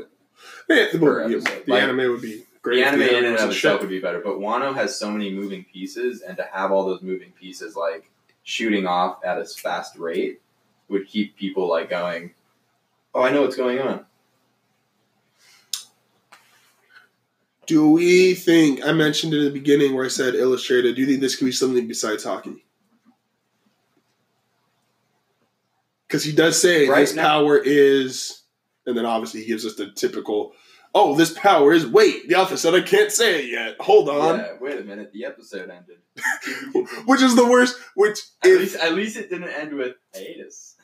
yeah. The, yeah, the anime would be great. the if anime in and of itself would be better, but Wano has so many moving pieces, and to have all those moving pieces like shooting off at a fast rate would keep people like going, "Oh, I know what's going on." Do we think I mentioned in the beginning where I said illustrated? Do you think this could be something besides Haki? Because he does say Right this now- power is, and then obviously he gives us the typical. Oh, this power is. Wait, the author said I can't say it yet. Hold on. Yeah, wait a minute. The episode ended. Which is the worst. Which At if least, at least it didn't end with hiatus.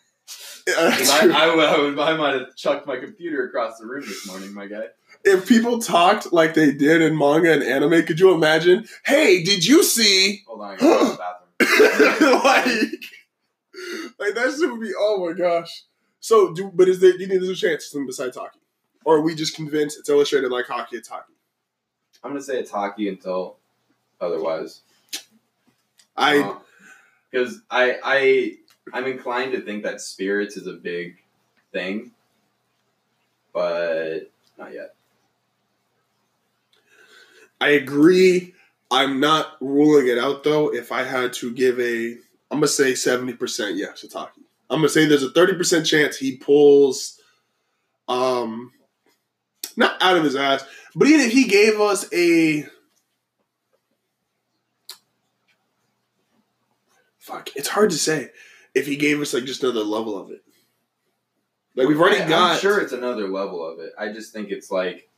'Cause I, I, I, I might have chucked my computer across the room this morning, my guy. if people talked like they did in manga and anime, could you imagine? Hey, did you see? Hold on, I gotta go to the bathroom. like, like that shit would be. Oh my gosh. So, do but is there? Do you think there's a chance something besides Haki, or are we just convinced it's illustrated like Haki? It's Haki. I'm gonna say it's Haki until otherwise. I because I I I'm inclined to think that spirits is a big thing, but not yet. I agree. I'm not ruling it out though. If I had to give a, I'm gonna say seventy percent yes, Sataki. I'm gonna say there's a thirty percent chance he pulls, um, not out of his ass, but even if he gave us a, fuck, it's hard to say. If he gave us like just another level of it, like we've already I, got. I'm sure it's another level of it. I just think it's like,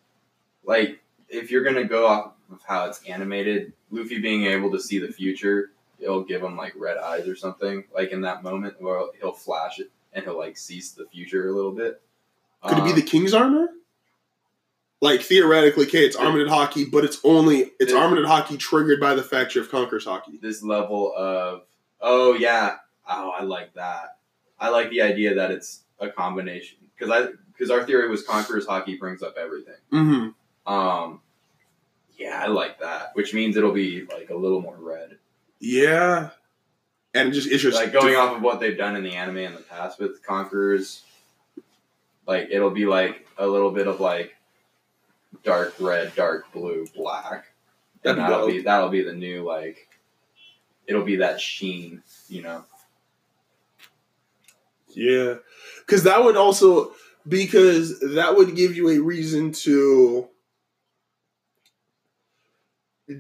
like if you're gonna go off of how it's animated, Luffy being able to see the future, it'll give him like red eyes or something. Like in that moment where he'll flash it and he'll like cease the future a little bit. Could it be Um, the King's armor? Like theoretically, okay, it's armored Haki, but it's only it's armored Haki triggered by the fact you have Conqueror's Haki. this level of oh yeah oh I like that. I like the idea that it's a combination because I because our theory was Conqueror's Haki brings up everything. Mm-hmm. Um, yeah, I like that, which means it'll be like a little more red. Yeah, and just it's just like going off of what they've done in the anime in the past with Conquerors. Like it'll be like a little bit of like dark red, dark blue, black. And that'll dope. be that'll be the new like it'll be that sheen, you know. Yeah, because that would also because that would give you a reason to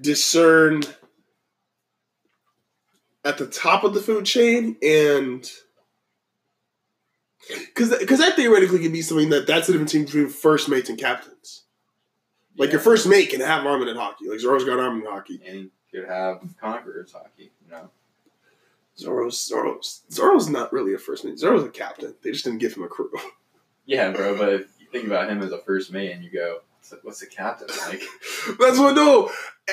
discern at the top of the food chain and because because that theoretically could be something that that's the difference between first mates and captains. Like your first mate can have armament in Haki. Like Zoro's got armament in Haki. and could have Conquerors Haki, you know. Zoro's Zoro's Zoro's not really a first mate. Zoro's a captain. They just didn't give him a crew. Yeah, bro, but if you think about him as a first mate and you go, "What's- what's a captain like? That's what no.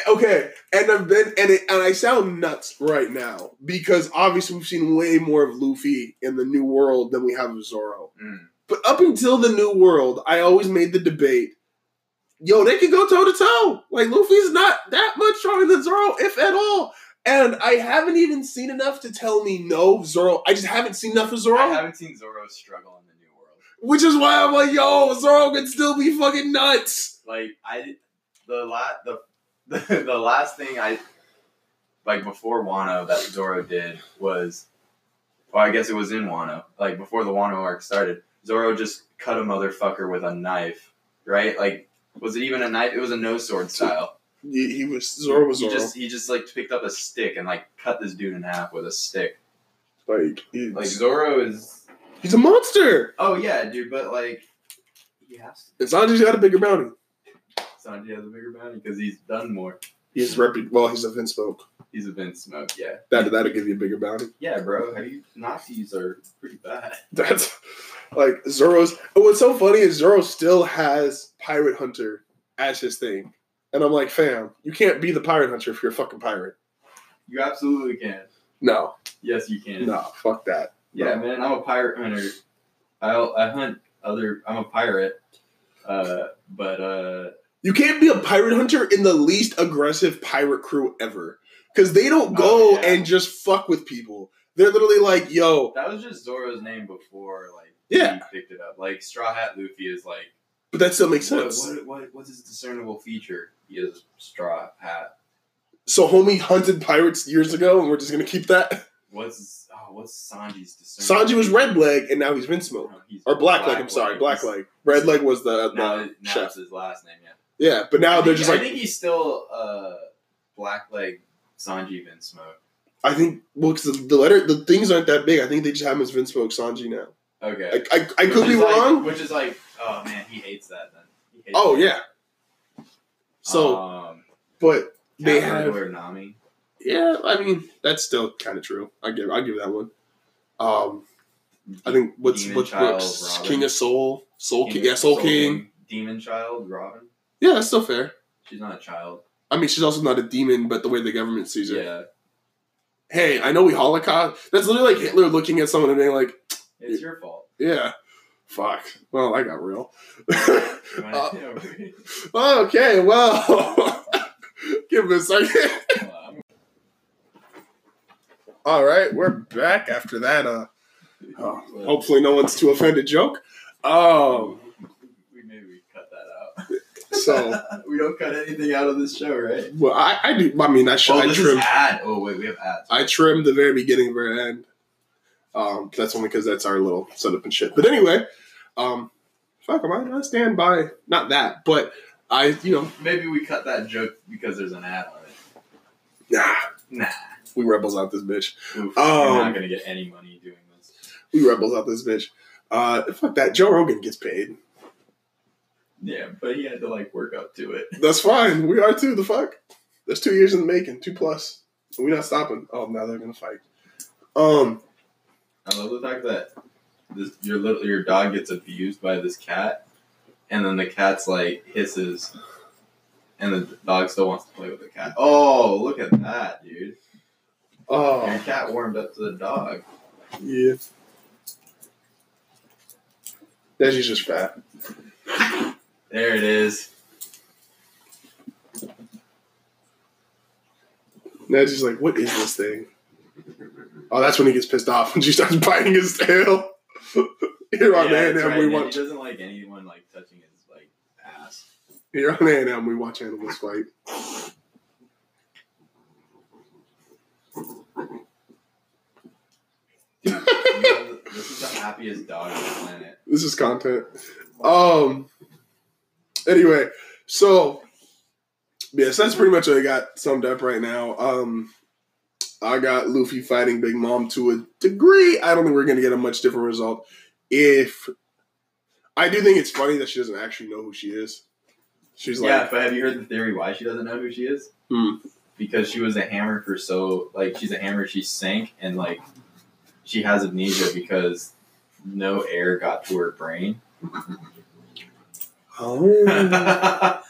Okay, and I've been and it, and I sound nuts right now because obviously we've seen way more of Luffy in the new world than we have of Zoro. Mm. But up until the new world, I always made the debate. Yo, they can go toe to toe. Like Luffy's not that much stronger than Zoro, if at all. And I haven't even seen enough to tell me no, Zoro. I just haven't seen enough of Zoro. I haven't seen Zoro struggle in the new world. Which is why I'm like, yo, Zoro can still be fucking nuts. like I the la- the, the the last thing I like before Wano that Zoro did was well I guess it was in Wano like before the Wano arc started Zoro just cut a motherfucker with a knife right like was it even a knife it was a no sword style He, he was Zoro was he Zoro. just he just like picked up a stick and like cut this dude in half with a stick like, he's, like Zoro is he's a monster. oh yeah dude but like he has to And Sanji's got a bigger bounty. Sanji has a bigger bounty because he's done more He's repu- well, he's a Vinsmoke. he's a Vinsmoke yeah That that'll give you a bigger bounty. Yeah, bro. How you Nazis are pretty bad. That's like Zoro's. oh, What's so funny is Zoro still has Pirate Hunter as his thing, and I'm like, fam, you can't be the Pirate Hunter if you're a fucking pirate. You absolutely can. No, Yes, you can. no, fuck that. Yeah, man. I'm a pirate hunter. I I hunt other. I'm a pirate. Uh, but uh, You can't be a pirate hunter in the least aggressive pirate crew ever. Because they don't go Oh, yeah. and just fuck with people. They're literally like, yo, that was just Zoro's name before like Yeah. picked it up. Like Straw Hat Luffy is like but that still makes what, sense. what, what what's his discernible feature? He has straw hat. So homie hunted pirates years ago, and we're just gonna keep that. What's oh, what's Sanji's discernible? Sanji was red leg, and now he's Vinsmoke. No, he's Or black, leg, I'm sorry, black leg. Red leg was the, Now, the now chef. it's his last name. Yeah. Yeah, but now I they're think- just I think he's still uh, black leg Sanji Vinsmoke. I think well, because the, the letter the things aren't that big. I think they just have him as Vinsmoke Sanji now. Okay. I, I, I could be like- wrong. which is like, oh man, he hates that. Then. He hates Oh that. yeah. So, um, but they have Nami. yeah. I mean, that's still kind of true. I give I give that one. Um, I think what's Demon what's, Child, what's King of Soul, Soul King, King- yeah, Soul, King. Demon Child, Robin. Yeah, that's still fair. She's not a child. I mean, she's also not a demon, but the way the government sees her. Yeah, Hey, I know we Holocaust. That's literally like Hitler looking at someone and being like, it's your fault. "Yeah, fuck." Well, I got real. Uh, okay, well, give me a second. All right, we're back after that. Uh, uh, hopefully, no one's too offended joke. Um, we maybe we cut that out. so, we don't cut anything out of this show, right? well, I, I do. I mean, I should. Oh, I trim. ad. Oh wait, we have ads. I trimmed the very beginning, very end. Um, that's only because that's our little setup and shit. But anyway, um, fuck, am I? I stand by not that, but I, you know, Maybe we cut that joke because there's an ad on it. nah, Nah. we rebels out this bitch. Oof, Um, we're not gonna get any money doing this. We rebels out this bitch. Uh, fuck that. Joe Rogan gets paid. Yeah, but he had to like work up to it. That's fine. We are too. The fuck. There's two years in the making. Two plus. We're not stopping. Oh, now they're gonna fight. Um. I love the fact that this your little your dog gets abused by this cat, and then the cat's like hisses, and the dog still wants to play with the cat. Oh, look at that, dude! Oh, Your cat warmed up to the dog. Yeah. Deji's just fat. There it is. Deji's like, what is this thing? Oh, that's when he gets pissed off when she starts biting his tail. Here on Yeah, A&M, right, we and watch. He doesn't like anyone like touching his like ass. Here on A and M, we watch animals fight. Dude, this is the happiest dog on the planet. This is content. Um. Anyway, so yes, that's pretty much what I got summed up right now. Um, I got Luffy fighting Big Mom to a degree. I don't think we're gonna get a much different result. If I do think it's funny that she doesn't actually know who she is. She's like, yeah, but have you heard the theory why she doesn't know who she is? Hmm. Because she was a hammer for so like she's a hammer. She sank and like she has amnesia because no air got to her brain. oh,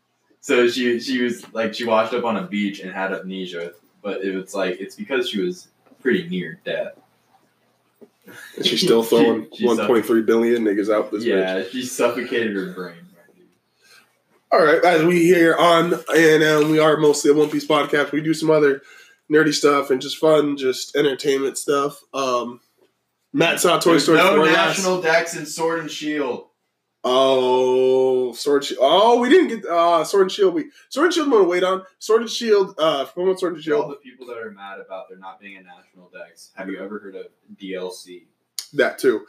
so she she was like she washed up on a beach and had amnesia, but it was like it's because she was pretty near death. and she's still throwing She- she one point three billion niggas out this bitch. Yeah, she suffocated her brain. All right, as we here on A&M, we are mostly a One Piece podcast. We do some other nerdy stuff and just fun, just entertainment stuff. Um, Matt saw Toy There's Story no 4 last- national dex and Sword and Shield. Oh, Sword Shield. Oh, we didn't get uh, Sword and Shield. We Sword and Shield. I'm gonna wait on Sword and Shield. Uh, from on Sword and To all Shield. the people that are mad about there not being a national dex, have you ever heard of DLC? That too.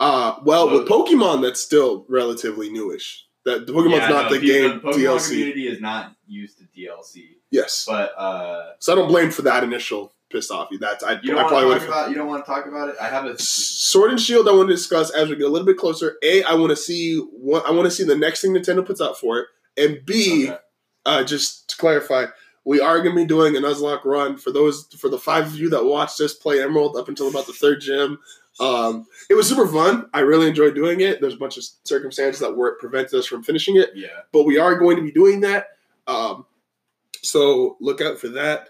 Uh, well, with Pokemon, that's still relatively newish. That the Pokemon's Yeah, not no, the people- game The Pokemon DLC. community is not used to DLC, Yes, but uh, so I don't blame for that initial piss off you. That's I, you don't probably want to talk about. You don't want to talk about it. I have a. Sword and Shield. I want to discuss as we get a little bit closer. A, I want to see what I want to see the next thing Nintendo puts out for it, and B, Okay. uh, just to clarify, we are going to be doing a Nuzlocke run for those for the five of you that watched us play Emerald up until about the third gym. Um, it was super fun. I really enjoyed doing it. There's a bunch of circumstances that were prevented us from finishing it, Yeah, but we are going to be doing that. Um, so look out for that.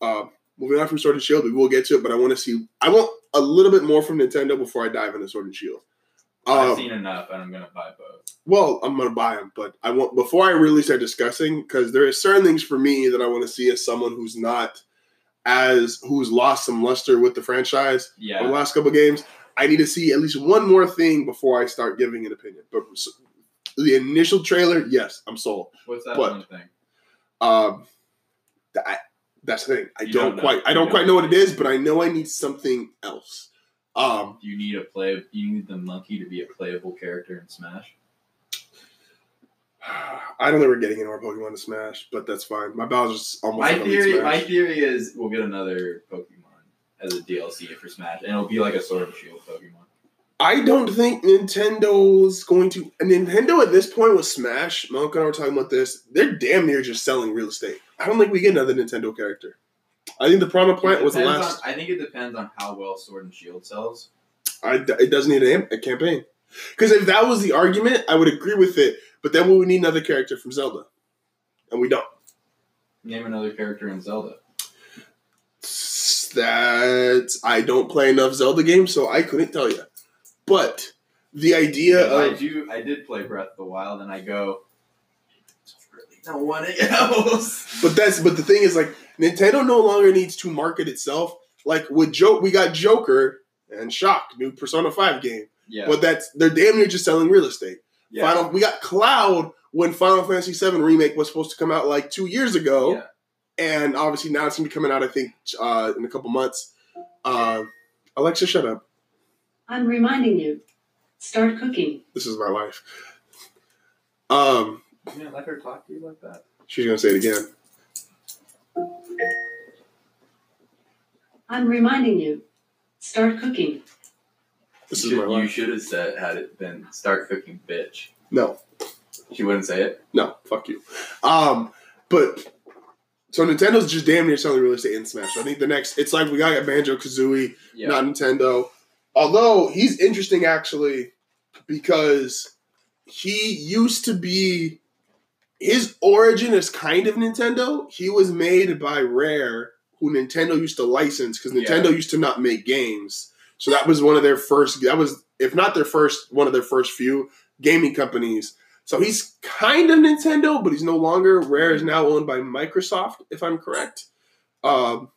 Um, moving on from Sword and Shield, we will get to it, but I want to see. I want a little bit more from Nintendo before I dive into Sword and Shield. I've Um, seen enough, and I'm gonna buy both. well, I'm gonna buy them, but I want before I really start discussing because there are certain things for me that I want to see as someone who's not as who's lost some luster with the franchise over the Yeah, last couple of games. I need to see at least one more thing before I start giving an opinion. But s- the initial trailer, yes, I'm sold. what's that but- one thing? Um, that that's the thing. I don't, don't know. quite I don't quite know what it is, but I know I need something else. Um, Do you need a play? You need the monkey to be a playable character in Smash. I don't think we're getting any more Pokemon to Smash, but that's fine. My Bowser's almost My theory, my theory is we'll get another Pokemon as a DLC for Smash, and it'll be like a Sword and Shield Pokemon. I don't think Nintendo's going to. Nintendo at this point with Smash, Monk and I were talking about this. They're damn near just selling real estate. I don't think we get another Nintendo character. I think the Piranha Plant was the last. On, I think it depends on how well Sword and Shield sells. I, it doesn't need a, a campaign. Because if that was the argument, I would agree with it. But then we would need another character from Zelda, and we don't. Name another character in Zelda. That I don't play enough Zelda games, so I couldn't tell you. But the idea Because I do. I did play Breath of the Wild, and I go. There's really no one else. But that's but the thing is like Nintendo no longer needs to market itself Like with Joke, we got Joker and Shock, new Persona Five game, Yeah. but that's they're damn near just selling real estate. yeah. Final, we got Cloud when Final Fantasy VII remake was supposed to come out like two years ago, Yeah. and obviously now it's gonna be coming out. I think uh, in a couple months. Uh, Alexa, shut up. I'm reminding you. Start cooking. This is my life. Um, You didn't let her talk to you like that. she's gonna say it again. I'm reminding you. Start cooking. This you is my should, you should have said had it been start cooking bitch. No, She wouldn't say it. no, fuck you. Um, but so Nintendo's just damn near selling real estate in Smash. So I think the next, it's like we got a Banjo Kazooie. Yeah. not Nintendo. Although he's interesting actually because he used to be his origin is kind of Nintendo. He was made by Rare, who Nintendo used to license because Yeah. Nintendo used to not make games. So that was one of their first. That was if not their first, one of their first few gaming companies. So he's kind of Nintendo, but he's no longer. Rare is now owned by Microsoft, if I'm correct. Um,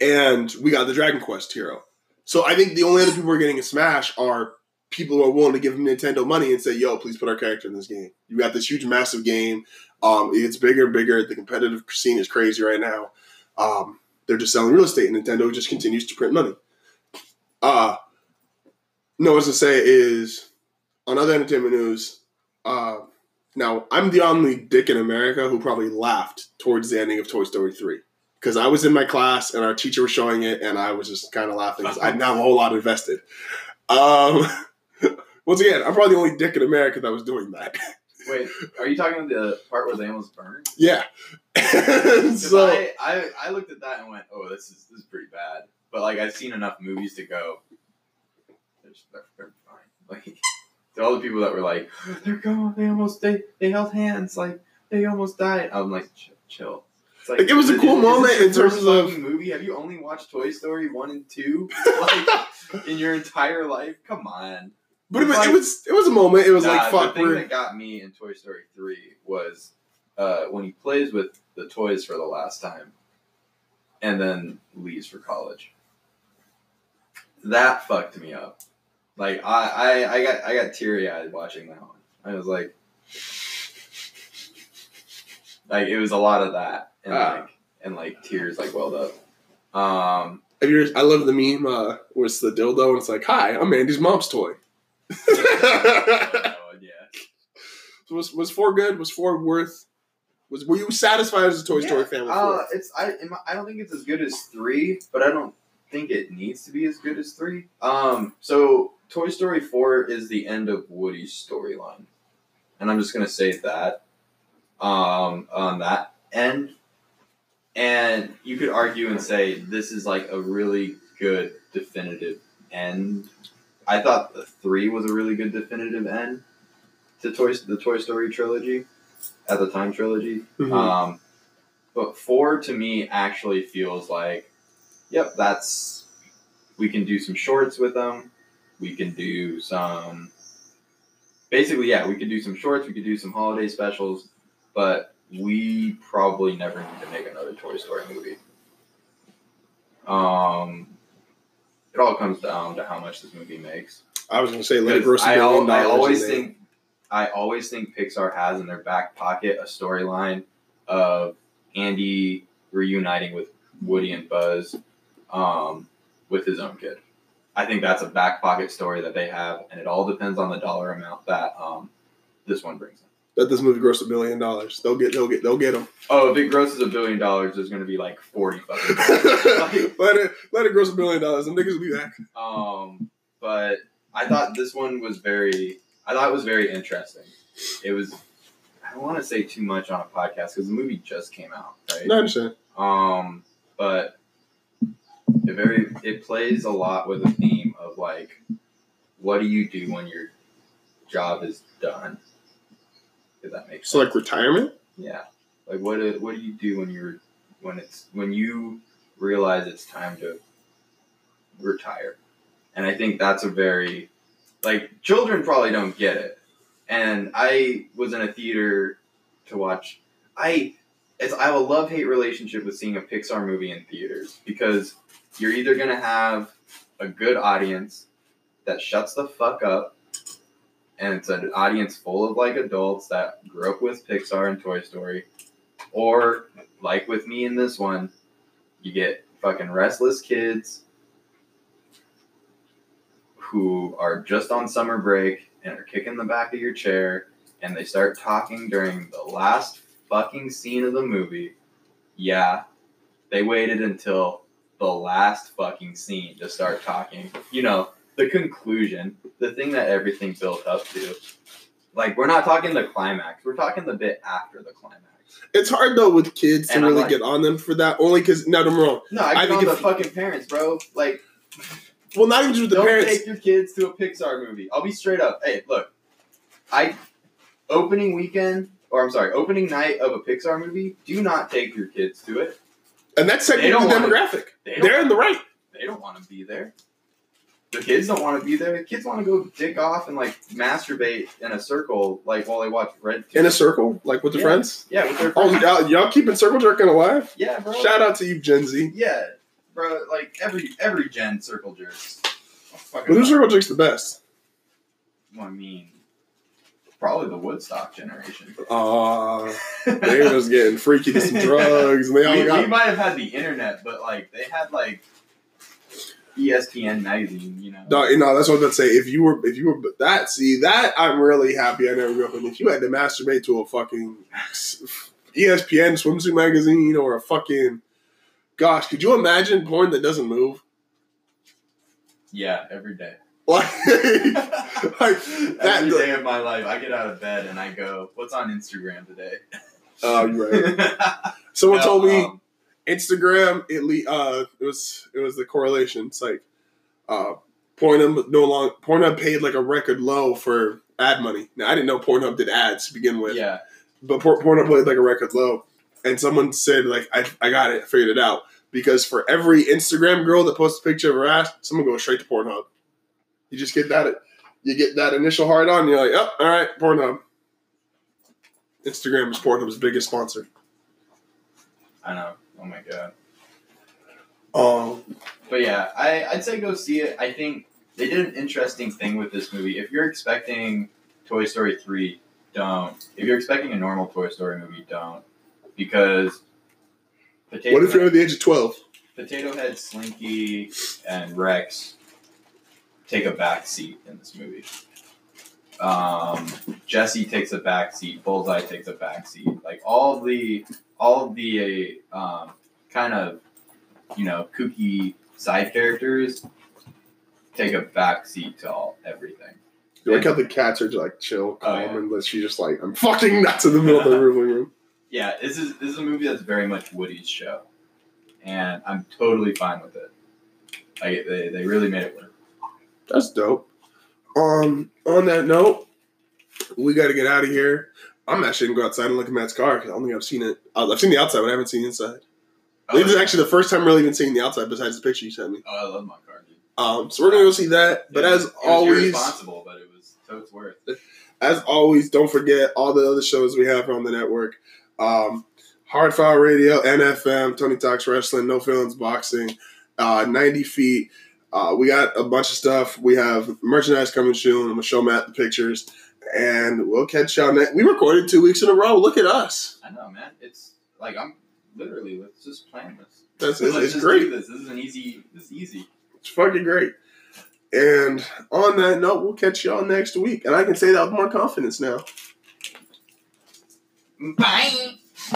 and we got the Dragon Quest hero. So I think the only other people who are getting a Smash are people who are willing to give Nintendo money and say, "Yo, please put our character in this game." You got this huge, massive game. Um, it gets bigger and bigger. The competitive scene is crazy right now. Um, they're just selling real estate, and Nintendo just continues to print money. Uh, no, what to say is on other entertainment news. Uh, now I'm the only dick in America who probably laughed towards the ending of Toy Story three because I was in my class and our teacher was showing it, and I was just kind of laughing because I'm not a whole lot invested. Um, once again, I'm probably the only dick in America that was doing that. Wait, are you talking about the part where they almost burned? Yeah. so I, I I looked at that and went, oh, this is this is pretty bad. But like I've seen enough movies to go, they're, just- they're, they're fine. Like to all the people that were like, they're gone, they almost they they held hands, like they almost died. I'm like, chill. chill. It's Like, it was a cool moment in terms of- movie. Have you only watched Toy Story one and two, like in your entire life? Come on. but it was, Like- it was it was a moment. It was Nah, like fuck. The thing We're, that got me in Toy Story three was uh, when he plays with the toys for the last time, and then leaves for college. That fucked me up. Like I, I, I got I got teary eyed watching that one. I was like, like it was a lot of that, and Ah. like and like tears like welled up. Um, have you, I love the meme uh, where it's the dildo and it's like, "Hi, I'm Andy's mom's toy." oh, yeah. So was was four good? Was four worth? Was were you satisfied as a Toy Story Yeah, fan? With Uh, four? it's I I don't think it's as good as three, but I don't think it needs to be as good as three. Um, so Toy Story four is the end of Woody's storyline, and I'm just gonna say that. Um, on that end, and you could argue and say this is like a really good definitive end. I thought the three was a really good definitive end to Toy the Toy Story trilogy, at the time trilogy. Mhm. Um, but four to me actually feels like, yep, that's we can do some shorts with them. We can do some, basically, yeah, we could do some shorts. We could do some holiday specials, but we probably never need to make another Toy Story movie. Um, it all comes down to how much this movie makes. I was gonna say let it gross I, al- I always think I always think Pixar has in their back pocket a storyline of Andy reuniting with Woody and Buzz um, with his own kid. I think that's a back pocket story that they have, and it all depends on the dollar amount that um, this one brings in. Let this movie gross a billion dollars. They'll get they'll get they'll get them. Oh, if it grosses a billion dollars, there's going to be like forty fucking. let it let it gross a billion dollars. Them niggas will be back. Um, but I thought this one was very. I thought it was very interesting. It was. I don't want to say too much on a podcast because the movie just came out, right? No, I understand. Um, but it very it plays a lot with the theme of like, what do you do when your job is done? If that makes So sense. like retirement. Yeah. Like what do, what do you do when you're when it's when you realize it's time to retire? And I think that's a very like children probably don't get it. And I was in a theater to watch I it's I have a love hate relationship with seeing a Pixar movie in theaters because you're either gonna have a good audience that shuts the fuck up, and it's an audience full of like adults that grew up with Pixar and Toy Story, or like with me in this one, you get fucking restless kids who are just on summer break and are kicking the back of your chair and they start talking during the last fucking scene of the movie. Yeah, they waited until the last fucking scene to start talking. You know, the conclusion, the thing that everything built up to. Like, we're not talking the climax, we're talking the bit after the climax. It's hard though with kids to And really like- get on them for that. Only because now I'm wrong. No, I I think on the fucking parents, bro. Like, Well, not even just with the don't parents. take your kids to a Pixar movie. I'll be straight up. Hey, look, I opening weekend, or I'm sorry, opening night of a Pixar movie. Do not take your kids to it. and that's technically the demographic. They They're in the right. they don't want to be there. The kids don't want to be there. The kids want to go dick off and like masturbate in a circle, like while they watch Red. In a circle, like with their Yeah. friends. yeah, with their Oh, friends. y'all, y'all keeping circle jerking alive? yeah, bro. Shout out to you, Gen Z. Yeah, bro. Like every every gen circle jerks. But who circle jerks the best? I mean, probably the Woodstock generation. Uh they was getting freaky to some drugs, and they all we, we might have had the internet, but like they had like ESPN magazine, you know. No, you know, that's what I was about to say. If you were, if you were, but that, see, that I'm really happy I never grew up in. If you had to masturbate to a fucking ESPN swimsuit magazine or a fucking, gosh, could you imagine porn that doesn't move? Yeah, every day. Like, like that. every day of my life, I get out of bed and I go, "What's on Instagram today?" Oh, you're right. Someone No, told me um, Instagram. It le- uh, it was it was the correlation. It's like, uh, Pornhub no long Pornhub paid like a record low for ad money. Now I didn't know Pornhub did ads to begin with. yeah, but Por- Pornhub played like a record low, and someone said like I, I got it, I figured it out because for every Instagram girl that posts a picture of her ass, someone goes straight to Pornhub. You just get that, you get that initial hard on, you're like, oh, all right, Pornhub. Instagram is Pornhub's biggest sponsor. I know. Oh my god. Um, But yeah, I, I'd say go see it. I think they did an interesting thing with this movie. If you're expecting Toy Story 3, don't. If you're expecting a normal Toy Story movie, don't. Because Potato, what if you're over the age of twelve? Potato Head, Slinky, and Rex take a back seat in this movie. Um, Jesse takes a back seat. Bullseye takes a back seat. Like all the all the um, kind of you know kooky side characters take a back seat to all everything. You like how the cats are just like chill, Oh, calm, yeah. and she's just like, I'm fucking nuts in the middle of the living room. Yeah, this is this is a movie that's very much Woody's show, and I'm totally fine with it. Like they, they really made it work. That's dope. Um, on that note, we got to get out of here. I'm actually gonna go outside and look at Matt's car because I don't think I've seen it. Uh, I've seen the outside, but I haven't seen the inside. Think this is actually the first time really even seeing the outside besides the picture you sent me. Oh, I love my car, dude. Um, so we're gonna go see that. But It as it was always, irresponsible, but it was so it's worth. as always, don't forget all the other shows we have on the network. Um, Hardfire Radio, NFM, Tony Talks Wrestling, No Feelings Boxing, uh, 90 Feet. Uh, we got a bunch of stuff. We have merchandise coming soon. I'm gonna show Matt the pictures, and we'll catch y'all next. We recorded two weeks in a row. Look at us. I know, man. It's like I'm literally let's just plan this. That's it's, great. this. This is an easy. This is easy. It's fucking great. And on that note, we'll catch y'all next week. And I can say that with more confidence now. Bye.